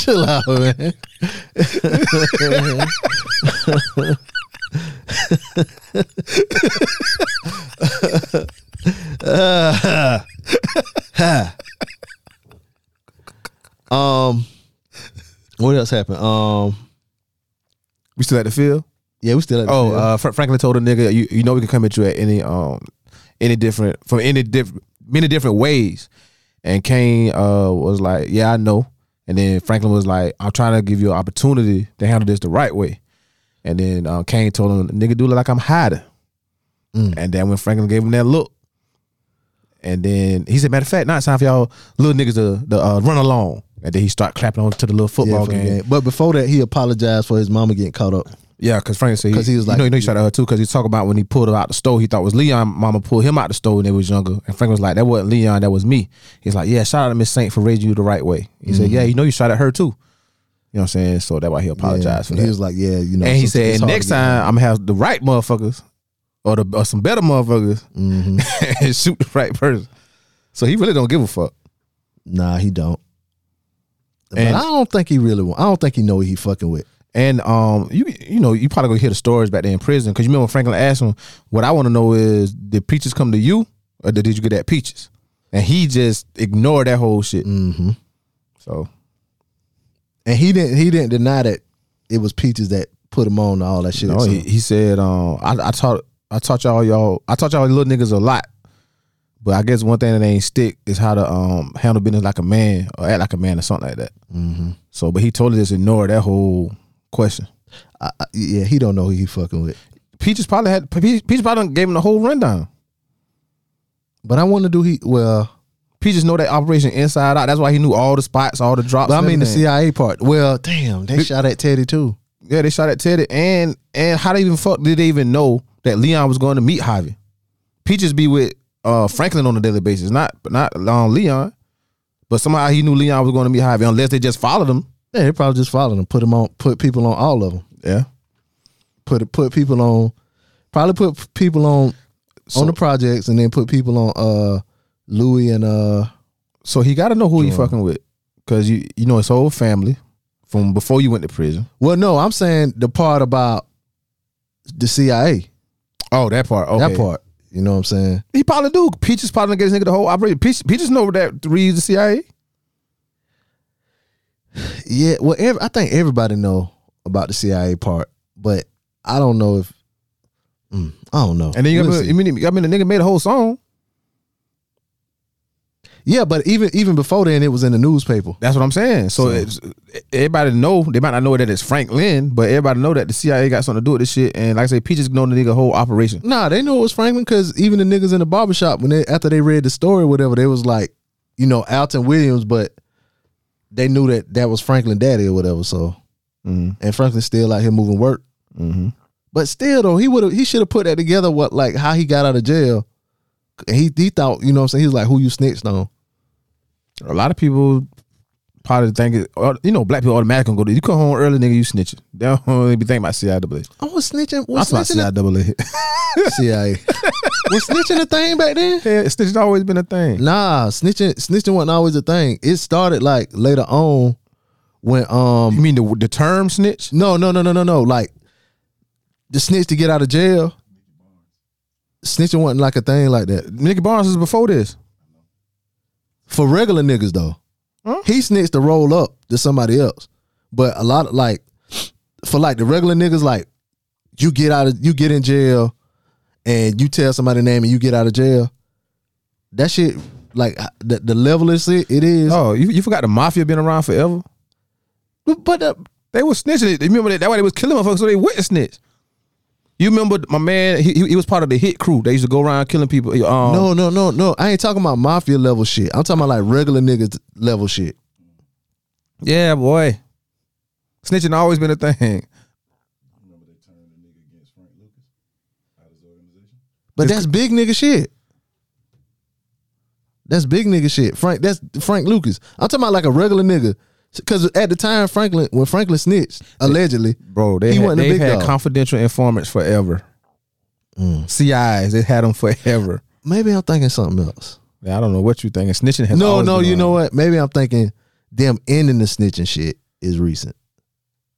Chill out, man. um, what else happened? Um, We still at the field? yeah, we still at the Oh, field. uh, Fra- Franklin told a nigga, you, you know we can come at you at any um any different from any different many different ways. And Kane uh was like, Yeah, I know. And then Franklin was like, I'm trying to give you an opportunity to handle this the right way. And then uh, Kane told him, nigga, do it like I'm hiding. Mm. And then when Franklin gave him that look, and then he said, matter of fact, not it's time for y'all little niggas to, to uh, run along. And then he start clapping on to the little football for the game. game. But before that, he apologized for his mama getting caught up. Yeah, because Frank said 'Cause he was you like- know, you know, he shot at her too. Because he talked about when he pulled her out the store, he thought it was Leon. Mama pulled him out the store when they was younger, and Frank was like, "That wasn't Leon, that was me." He's like, "Yeah, shout out to Miss Saint for raising you the right way." He said, Mm-hmm. "Yeah, you know, you shot at her too." You know what I'm saying? So that's why he Yeah. apologized for And that. He was like, yeah, you know. and he said, and next time I'm gonna have the right motherfuckers, or the or some better motherfuckers, Mhm. and shoot the right person. So he really don't give a fuck. Nah, he don't. But And- I don't think he really want. I don't think he know what he fucking with. And um, you you know, you probably gonna hear the stories back there in prison because you remember Franklin asked him, "What I want to know is, did peaches come to you, or did you get that peaches?" And he just ignored that whole shit. Mm-hmm. So And he didn't. He didn't deny that it was Peaches that put him on all that shit. no, he, he said, um, I, I taught I taught y'all y'all I taught y'all little niggas a lot, but I guess one thing that ain't stick is how to um handle business like a man or act like a man or something like that. Mm-hmm. So, but he totally just ignored that whole question. I, I, yeah, he don't know who he fucking with. Peaches probably had Peaches Peaches probably gave him the whole rundown. But I want to do he well. Peaches know that operation inside out. That's why he knew all the spots, all the drops. But I mean the. CIA part. Well, damn, they Big- shot at Teddy too. Yeah, they shot at Teddy, and and how they even fuck did they even know that Leon was going to meet Javi? Peaches be with uh, Franklin on a daily basis, not not um, Leon. But somehow he knew Leon was going to be Javi, unless they just followed him. Yeah, they probably just followed him, put him on, put people on all of them. Yeah. Put put people on, probably put people on on the projects, and then put people on uh Louie and uh So he got to know who he fucking with, because you you know his whole family from before you went to prison. well no, I'm saying the part about the CIA. Oh, that part. Okay. That part. You know what I'm saying? He probably do. Peaches probably gave this nigga the whole operation. Peaches, Peaches know that reads the CIA. Yeah. Well, ev- I think everybody know about the CIA part, but I don't know if mm, I don't know. And then you We'll got. I mean, I mean, the nigga made a whole song. Yeah, but even even before then, it was in the newspaper. That's what I'm saying. So, So- it's, everybody know they might not know that it's Franklin, but everybody know that the CIA got something to do with this shit. And like I say, Peaches know the nigga whole operation. Nah, they knew it was Franklin because even the niggas in the barbershop when they after they read the story, or whatever, they was like, you know, Alton Williams, but they knew that that was Franklin Daddy or whatever. So, Mhm. and Franklin still out here moving work. Mm-hmm. But still though, he would have he should have put that together. What like how he got out of jail? And he he thought you know what I'm saying he was like who you snitched on. A lot of people part of the thing is, uh, you know, black people automatically go to you come home early, nigga, you snitching. They don't even be thinking about CIAA. I was snitching. Was That's snitching CIAA. a, CIA. was snitching a thing back then? yeah, snitching always been a thing. Nah, snitching snitching wasn't always a thing. It started like later on when um You mean the the term snitch? no no no no no no like the snitch to get out of jail. Snitching wasn't like a thing like that Nicky Barnes is before this. For regular niggas though. Huh? He snitched to roll up to somebody else, but a lot of like for like the regular niggas like you get out of you get in jail and you tell somebody name and you get out of jail. That shit like the, the level is it, it is. Oh, you, you forgot the mafia been around forever? But uh, They were snitching. You remember that? That why they was killing motherfuckers, so they went to snitch. You remember my man? He, he he was part of the hit crew. They used to go around killing people. Um, No, no, no, no. I ain't talking about mafia level shit. I'm talking about like regular niggas level shit. yeah, boy. Snitching always been a thing. But that's big nigga shit. That's big nigga shit. Frank, that's Frank Lucas. I'm talking about like a regular nigga. Cause at the time Franklin, when Franklin snitched, allegedly, Bro, they He had, wasn't a they've big had dog. confidential informants forever. Mm. CIs, they had them forever. maybe I'm thinking something else. I don't know what you think. Snitching has No, always no, been you know what? Maybe I'm thinking them ending the snitching shit is recent.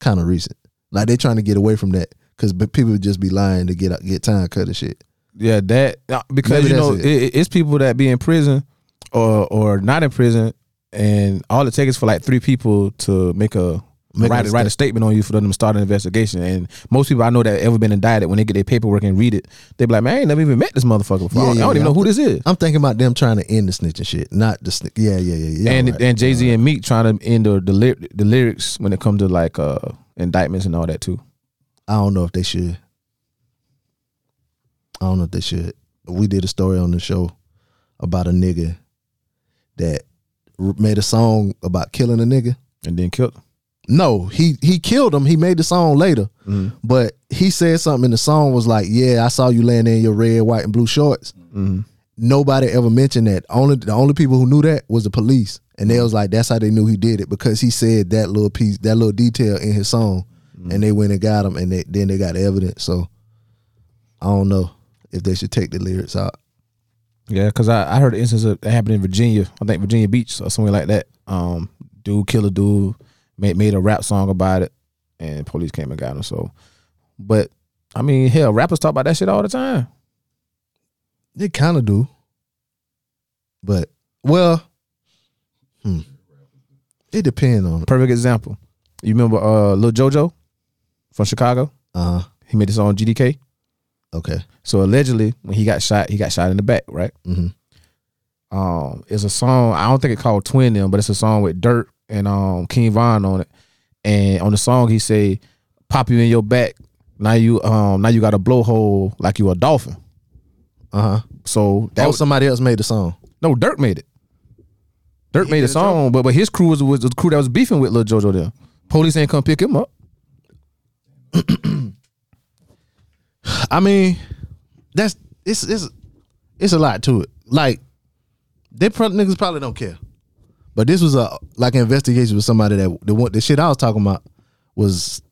Kind of recent. Like they trying to get away from that. Cause people would just be lying to get get time cut and shit. Yeah, that uh, because Maybe you know that's it. it. it's people that be in prison or or not in prison, and all it takes is for like three people to make a Make write, a, write a statement on you for them to start an investigation. And most people I know that ever been indicted, when they get their paperwork and read it, they be like, "Man, I ain't never even met this motherfucker before. Yeah, I don't yeah, even yeah. know who this is." I'm thinking about them trying to end the snitching shit, not the sni- yeah, yeah, yeah, yeah. and right. and Jay Z and Meek trying to end the the, ly- the lyrics when it comes to like uh indictments and all that too. I don't know if they should. I don't know if they should. We did a story on the show about a nigga that made a song about killing a nigga. And then killed. Him. No, he he killed him. He made the song later, Mm-hmm. but he said something in the song was like, "Yeah, I saw you laying there in your red, white, and blue shorts." Mm-hmm. Nobody ever mentioned that. Only the only people who knew that was the police, and Mm-hmm. they was like, "That's how they knew he did it because he said that little piece, that little detail in his song." Mm-hmm. And they went and got him, and they, then they got the evidence. So I don't know if they should take the lyrics out. Yeah, because I, I heard an instance of that happened in Virginia. I think Virginia Beach or somewhere like that. Um, dude killed a dude, made made a rap song about it, and police came and got him. So, but I mean, hell, rappers talk about that shit all the time. They kind of do, but well, hmm. it depends on. Perfect example. You remember uh Lil Jojo from Chicago? Uh huh. He made this song GDK. Okay. So allegedly, when he got shot, he got shot in the back, right? Mm-hmm. Um, it's a song. I don't think it's called Twin Them, but it's a song with Durk and um King Von on it. And on the song, he say, "Pop you in your back. Now you um now you got a blowhole like you a dolphin." Uh huh. So that That was somebody else made the song. no Durk made it. Durk He made the a song? song, but but his crew was, was the crew that was beefing with Lil Jojo. There, police ain't come pick him up. I mean, that's it's it's it's a lot to it. Like they probably niggas probably don't care, but this was a like an investigation with somebody that the one the shit I was talking about was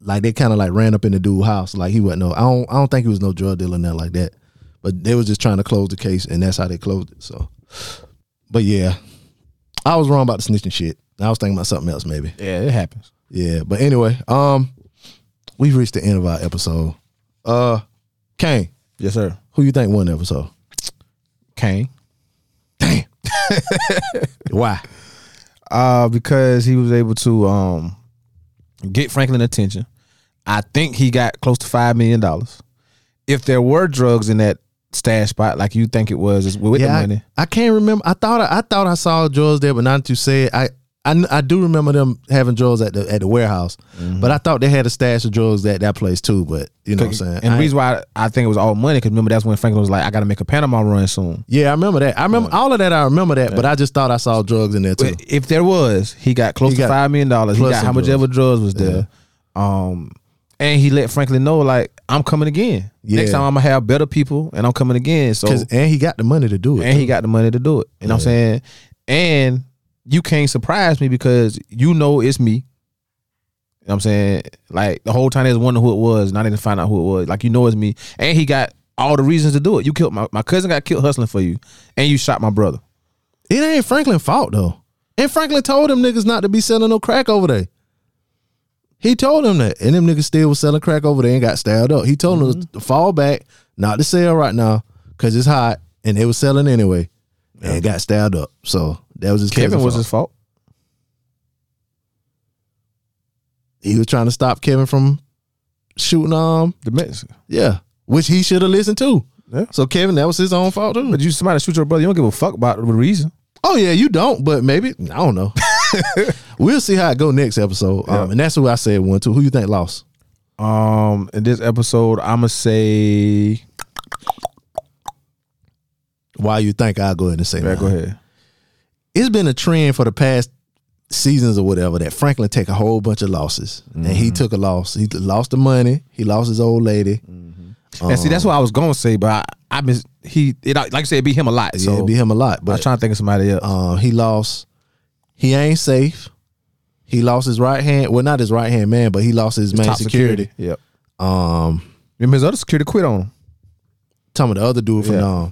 like they kind of like ran up in the dude house like he wasn't no I don't I don't think he was no drug dealer nothing like that, but they was just trying to close the case and that's how they closed it. So, but yeah, I was wrong about the snitching shit. I was thinking about something else maybe. Yeah, it happens. Yeah, but anyway, um, we've reached the end of our episode. Uh, Kane, Yes, sir. who you think won the episode? Kane. Damn. Why? Uh, because he was able to um get Franklin attention. I think he got close to five million dollars. If there were drugs in that stash spot, like you think it was, is with the money. I, I can't remember. I thought I, I thought I saw drugs there, but now that you say it, I. I, I do remember them having drugs at the at the warehouse, but I thought they had a stash of drugs at that place too. But you know what I'm saying? And I the reason why I think it was all money, because remember that's when Franklin was like, "I got to make a Panama run soon." yeah, I remember that. I remember all of that. I remember that, but I just thought I saw drugs in there too. If there was, he got close He to got five million dollars. He got how much drugs. ever drugs was there. Um, and he let Franklin know like, "I'm coming again. Next time I'm gonna have better people, and I'm coming again." So and he got the money to do it. and he got the money to do it. You know what I'm saying? And you can't surprise me because you know it's me. You know what I'm saying? Like the whole time they was wondering who it was, and I didn't find out who it was. Like you know it's me. And he got all the reasons to do it. You killed my, my cousin got killed hustling for you, and you shot my brother. It ain't Franklin's fault though. And Franklin told them niggas not to be selling no crack over there. He told them that, and them niggas still was selling crack over there and got stabbed up. He told them mm-hmm. to fall back, not to sell right now, cause it's hot, and they was selling anyway, and got stabbed up. So that was his Kevin was fault. his fault. He was trying to stop Kevin from shooting um The Mexican. yeah, which he should have listened to. Yeah. So Kevin, that was his own fault too. But you somebody shoot your brother, you don't give a fuck about the reason. Oh yeah, you don't, but maybe I don't know. we'll see how it go next episode. Um, and that's who I said one to. Who you think lost? Um, in this episode, I'ma say, Why you think I'll go ahead and say yeah, mine. go ahead. It's been a trend for the past seasons or whatever that Franklin take a whole bunch of losses, and Mm-hmm. he took a loss. He lost the money. He lost his old lady. and see, that's what I was gonna say, but I, I miss he. It, like I said, it beat him a lot. So yeah, it be him a lot, But I was trying to think of somebody else. um, he lost. He ain't safe. He lost his right hand. Well, not his right hand man, but he lost his main Top security. Yep. Um, Remember his other security quit on him. talking about the other dude from Yeah. um.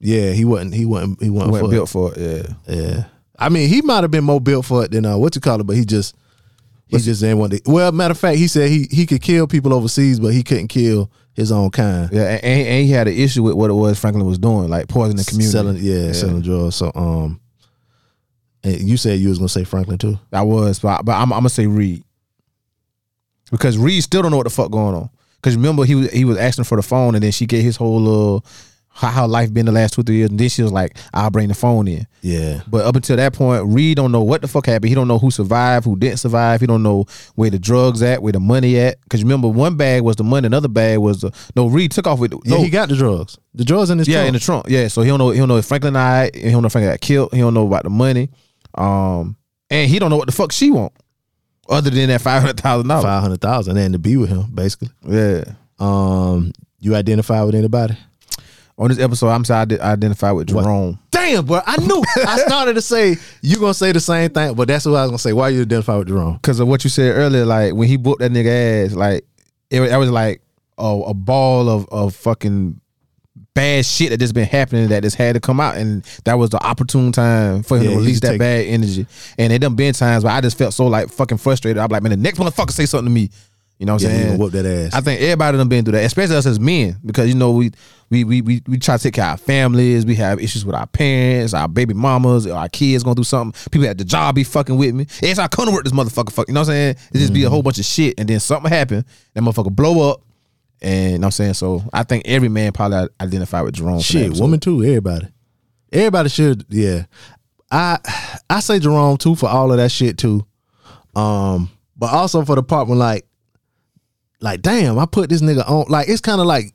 Yeah, he wasn't. He wasn't. He wasn't, Wasn't for it. built for it. Yeah. Yeah. I mean, he might have been more built for it than uh, what you call it, but he just he just didn't want to. Well, matter of fact, he said he he could kill people overseas, but he couldn't kill his own kind. Yeah, and, and he had an issue with what it was Franklin was doing, like poisoning the community. Selling, yeah, selling drugs. So, um, and you said you was gonna say Franklin too. I was, but but I'm, I'm gonna say Reed because Reed still don't know what the fuck going on. Because remember he was he was asking for the phone, and then she gave his whole little how, how life been the last two three years, and then she was like, "I'll bring the phone in." Yeah, But up until that point, Reed don't know what the fuck happened. He don't know who survived, who didn't survive. He don't know where the drugs at, where the money at. Because remember, one bag was the money, another bag was the no. Reed took off with yeah. no, He got the drugs. The drugs in his yeah trunk. in the trunk. Yeah, so he don't know. He don't know if Franklin died. He don't know if Franklin got killed. He don't know about the money. Um, and he don't know what the fuck she want, other than that five hundred thousand dollars. five hundred thousand, and to be with him, basically. Yeah. Um, you identify with anybody? On this episode, I'm sorry, I identify with Jerome. Damn, bro, I knew. I started to say you gonna say the same thing, but that's what I was gonna say. Why you identify with Jerome? because of what you said earlier. Like when he whooped that nigga ass, like it, it was like a, a ball of of fucking bad shit that just been happening that just had to come out, and that was the opportune time for him Yeah, to release that take- bad energy. And it done been times where I just felt so like fucking frustrated. I'm like, man, the next motherfucker say something to me. You know what I'm Yeah, saying? whoop that ass. I think everybody done been through that, especially us as men, because you know we we we we, we try to take care of our families. We have issues with our parents, our baby mamas, our kids going through something. People at the job be fucking with me. It's I couldn't work this motherfucker. Fuck, you know what I'm saying? It just be Mm-hmm. a whole bunch of shit, and then something happen, that motherfucker blow up, and you know what I'm saying. So I think every man probably identify with Jerome. Shit, woman too. Everybody, everybody should. Yeah, I I say Jerome too for all of that shit too. Um, but also for the part when like, like damn, I put this nigga on. Like it's kind of like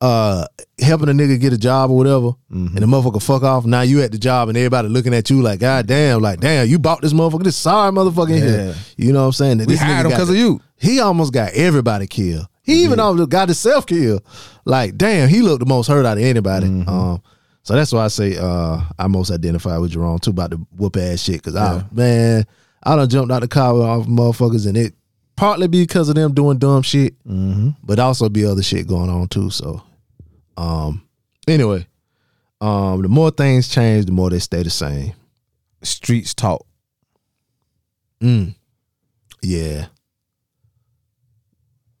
uh helping a nigga get a job or whatever, Mm-hmm. and the motherfucker fuck off. Now you at the job and everybody looking at you like, God damn, like damn, you bought this motherfucker. This sorry motherfucker Yeah. here. You know what I'm saying? That We this nigga hired him because of you. he almost got everybody killed. He even almost got himself killed. Like, damn, he looked the most hurt out of anybody. Mm-hmm. Um, so that's why I say uh, I most identify with Jerome too about the whoop ass shit. Cause I man, I done jumped out the car with off motherfuckers, and it partly because of them doing dumb shit, Mm-hmm. but also be other shit going on too. So, um, anyway, um, the more things change, the more they stay the same. Streets talk. Mm. Yeah.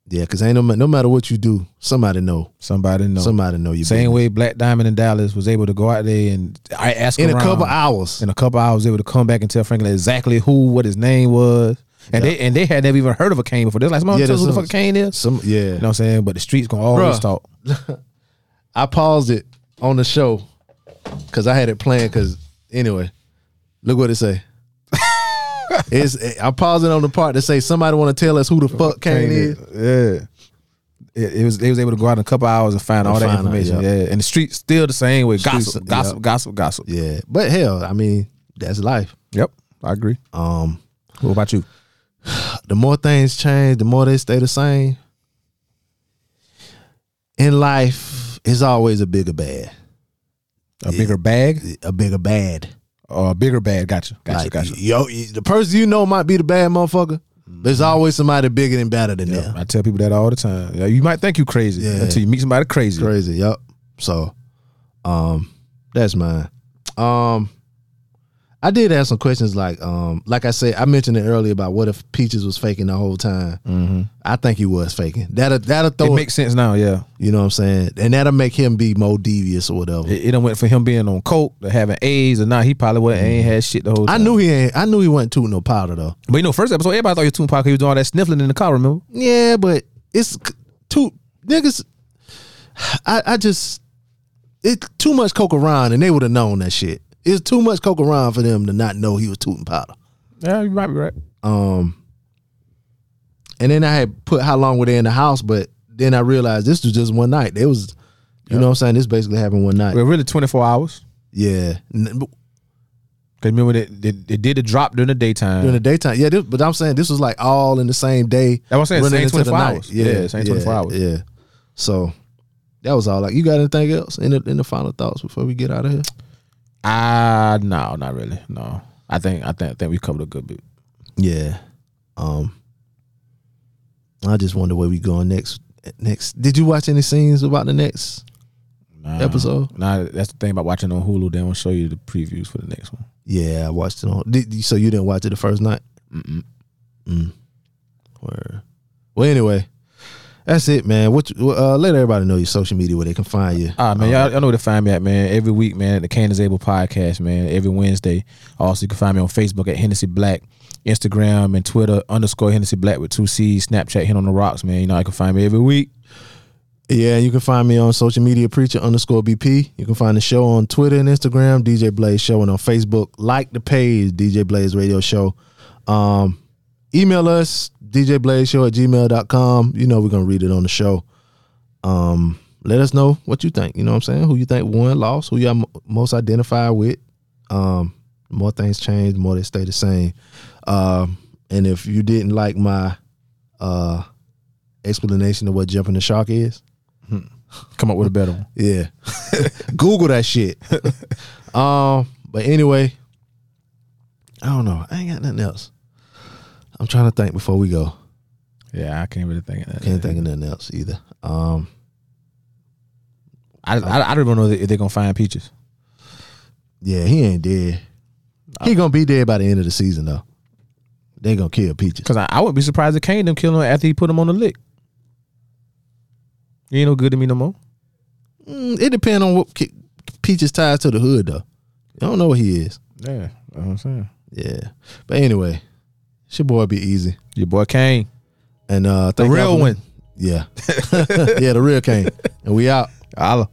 Yeah, cause ain't no no matter what you do, somebody know. Somebody know. Somebody know you. Same way Black Diamond in Dallas was able to go out there and I asked in a couple hours. in a couple hours able to come back and tell Franklin exactly who, what his name was. And they and they had never even heard of a Kane before. They're like, somebody Yeah, tell us who the fuck Kane is. Some yeah. You know what I'm saying? But the streets gonna always Bruh. talk. I paused it on the show because I had it playing. Because anyway, look what it say. it's I paused it on the part to say somebody want to tell us who the fuck Kane is. Yeah. It, it was they was able to go out in a couple hours and find all that find out, information. yeah. And the streets still the same way. Streets, Gossip, gossip, gossip, gossip. Yeah, but hell, I mean that's life. Yep. I agree. Um, What about you? The more things change, the more they stay the same. In life, it's always a bigger bad, A bigger bag? a bigger bad. a bigger bad. Gotcha, gotcha, Like, gotcha. yo, the person you know might be the bad motherfucker. There's always somebody bigger and better than them. I tell people that all the time. You might think you crazy Yeah. until you meet somebody crazy. Crazy, yep. So, um, that's mine. Um, I did ask some questions like, um, like I said, I mentioned it earlier about what if Peaches was faking the whole time. Mm-hmm. I think he was faking. That'll that'll throw It it, makes sense now. Yeah, you know what I'm saying, and that'll make him be more devious or whatever. it, it done went for him being on coke to having AIDS, and now he probably wasn't, ain't had shit the whole time. I knew he ain't. I knew he wasn't tooting no powder though. But you know, first episode, everybody thought he was too powder. He was doing all that sniffling in the car. Remember? Yeah, but it's too niggas. I I just it's too much coke around, and they would have known that shit. It's too much coke around for them to not know he was tooting powder. Yeah, you might be right. Um, and then I had put how long were they in the house, but then I realized this was just one night. They was, you know, what I'm saying this basically happened one night. Well, really, twenty four hours. Yeah, Cause remember they, they, they did a drop during the daytime. during the daytime. Yeah, this, but I'm saying this was like all in the same day. That's what I'm saying, same 24 night. hours. Yeah, same 24 yeah, hours. Yeah. So that was all. Like, you got anything else in the in the final thoughts before we get out of here? Ah, no, not really. No, I think I think I think we covered a good bit. Yeah. Um. I just wonder where we going next. Next, did you watch any scenes about the next Nah, episode? Nah, that's the thing about watching on Hulu. They don't show you the previews for the next one. Yeah, I watched it on. Did, so you didn't watch it the first night? Mm-mm. Mm. Word. Well, anyway, that's it, man. What? you- Uh, let everybody know your social media where they can find you. Ah man, y'all, y'all know where to find me at, man. Every week, man, at the Candace Able podcast, man. Every Wednesday. Also, you can find me on Facebook at Hennessy Black, Instagram and Twitter underscore Hennessy Black with two C's, Snapchat Hit on the Rocks, man. You know, I can find me every week. Yeah, you can find me on social media, preacher underscore BP. You can find the show on Twitter and Instagram, DJ Blaze Show, and on Facebook. Like the page, DJ Blaze Radio Show. Um, email us, djblazeshow at gmail.com. You know we're gonna read it on the show. Um, let us know what you think. You know what I'm saying? Who you think won, lost, who y'all mo- most identify with. Um, more things change, more they stay the same. Um, and if you didn't like my uh explanation of what jumping the shark is, Come up with a better one. yeah. Google that shit. um, but anyway, I don't know. I ain't got nothing else. I'm trying to think before we go. Yeah, I can't really think of that. Can't think of nothing else either. Um, I, I, I don't even know if they're gonna find peaches. yeah, he ain't dead. He gonna be dead by the end of the season though. They gonna kill Peaches. Cause I, I wouldn't be surprised if Kane them kill him after he put him on the lick. He ain't no good to me no more. Mm, it depends on what Peaches ties to the hood though. I don't know what he is. Yeah, that's what I'm saying. Yeah, but anyway, it's your boy be easy Your boy Kane. and uh, The real one. Yeah, yeah, the real Kane, and we out. Holla.